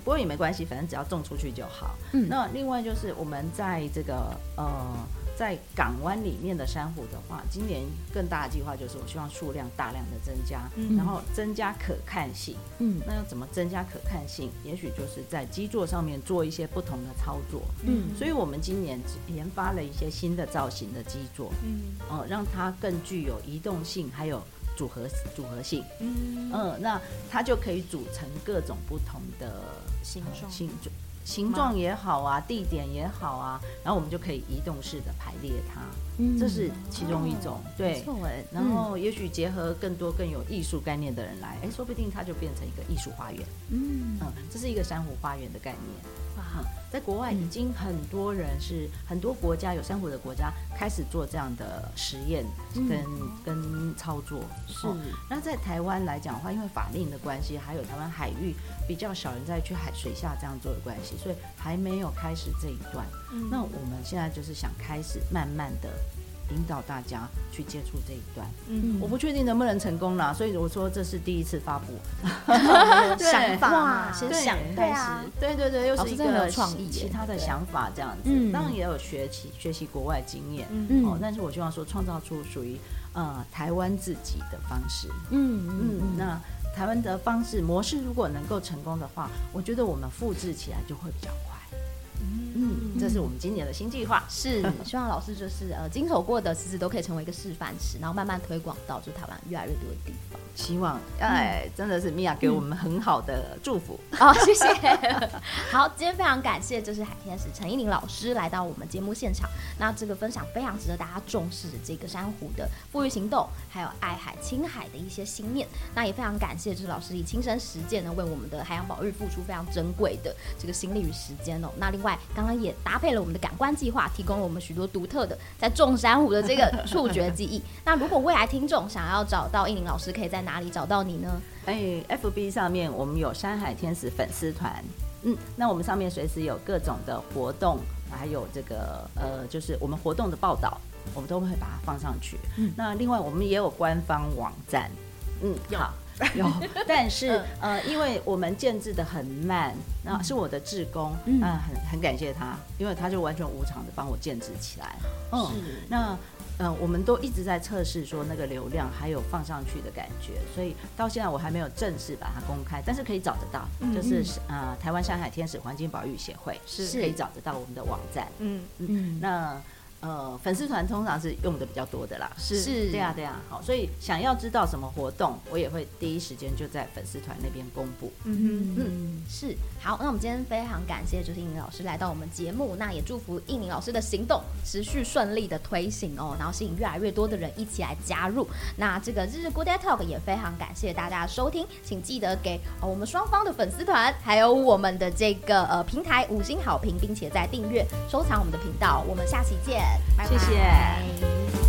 不过也没关系，反正只要种出去就好。嗯，那另外就是我们在这个呃，在港湾里面的珊瑚的话，今年更大的计划就是我希望数量大量的增加，嗯、然后增加可看性。嗯，那要怎么增加可看性？也许就是在基座上面做一些不同的操作。嗯，所以我们今年研发了一些新的造型的基座。嗯，哦、呃，让它更具有移动性，还有。组合组合性，嗯嗯，那它就可以组成各种不同的形状形状。形状也好啊，地点也好啊，然后我们就可以移动式的排列它，嗯，这是其中一种，哦、对。然后也许结合更多更有艺术概念的人来，哎，说不定它就变成一个艺术花园。嗯嗯，这是一个珊瑚花园的概念。哇，在国外已经很多人是很多国家有珊瑚的国家开始做这样的实验跟、嗯、跟操作。是。那在台湾来讲的话，因为法令的关系，还有台湾海域比较少人在去海水下这样做的关系，所以还没有开始这一段。嗯、那我们现在就是想开始慢慢的。引导大家去接触这一段，嗯，我不确定能不能成功啦，所以我说这是第一次发布。想法嘛，先想开始，对对对，又是一个创意，其他的想法这样子，当然也有学习学习国外经验，嗯。哦，但是我希望说创造出属于呃台湾自己的方式，嗯嗯，那台湾的方式模式如果能够成功的话，我觉得我们复制起来就会比较快。嗯，这是我们今年的新计划，是 希望老师就是呃经手过的，其实都可以成为一个示范池，然后慢慢推广到就台湾越来越多的地方。希望哎，真的是米娅给我们很好的祝福，好、谢谢。好，今天非常感谢，就是海天使陈依林老师来到我们节目现场。那这个分享非常值得大家重视的这个珊瑚的富裕行动，还有爱海、亲海的一些心念。那也非常感谢，就是老师以亲身实践呢，为我们的海洋保育付出非常珍贵的这个心力与时间哦。那另外，刚刚也搭配了我们的感官计划，提供了我们许多独特的在众山湖的这个触觉记忆。那如果未来听众想要找到应林老师，可以在哪里找到你呢？哎，FB 上面我们有山海天使粉丝团，嗯，那我们上面随时有各种的活动，还有这个呃，就是我们活动的报道，我们都会把它放上去。嗯，那另外我们也有官方网站，嗯，好。有，但是呃，因为我们建制的很慢，那是我的志工，嗯，很很感谢他，因为他就完全无偿的帮我建制起来。嗯，是。那呃，我们都一直在测试说那个流量还有放上去的感觉，所以到现在我还没有正式把它公开，但是可以找得到，就是呃，台湾山海天使环境保育协会是可以找得到我们的网站。嗯嗯，那。呃，粉丝团通常是用的比较多的啦，是，是，对啊，对啊，好，所以想要知道什么活动，我也会第一时间就在粉丝团那边公布。嗯嗯，是，好，那我们今天非常感谢就是映玲老师来到我们节目，那也祝福应宁老师的行动持续顺利的推行哦，然后吸引越来越多的人一起来加入。那这个日日 Good Day Talk 也非常感谢大家的收听，请记得给、哦、我们双方的粉丝团还有我们的这个呃平台五星好评，并且在订阅收藏我们的频道。我们下期见。谢谢。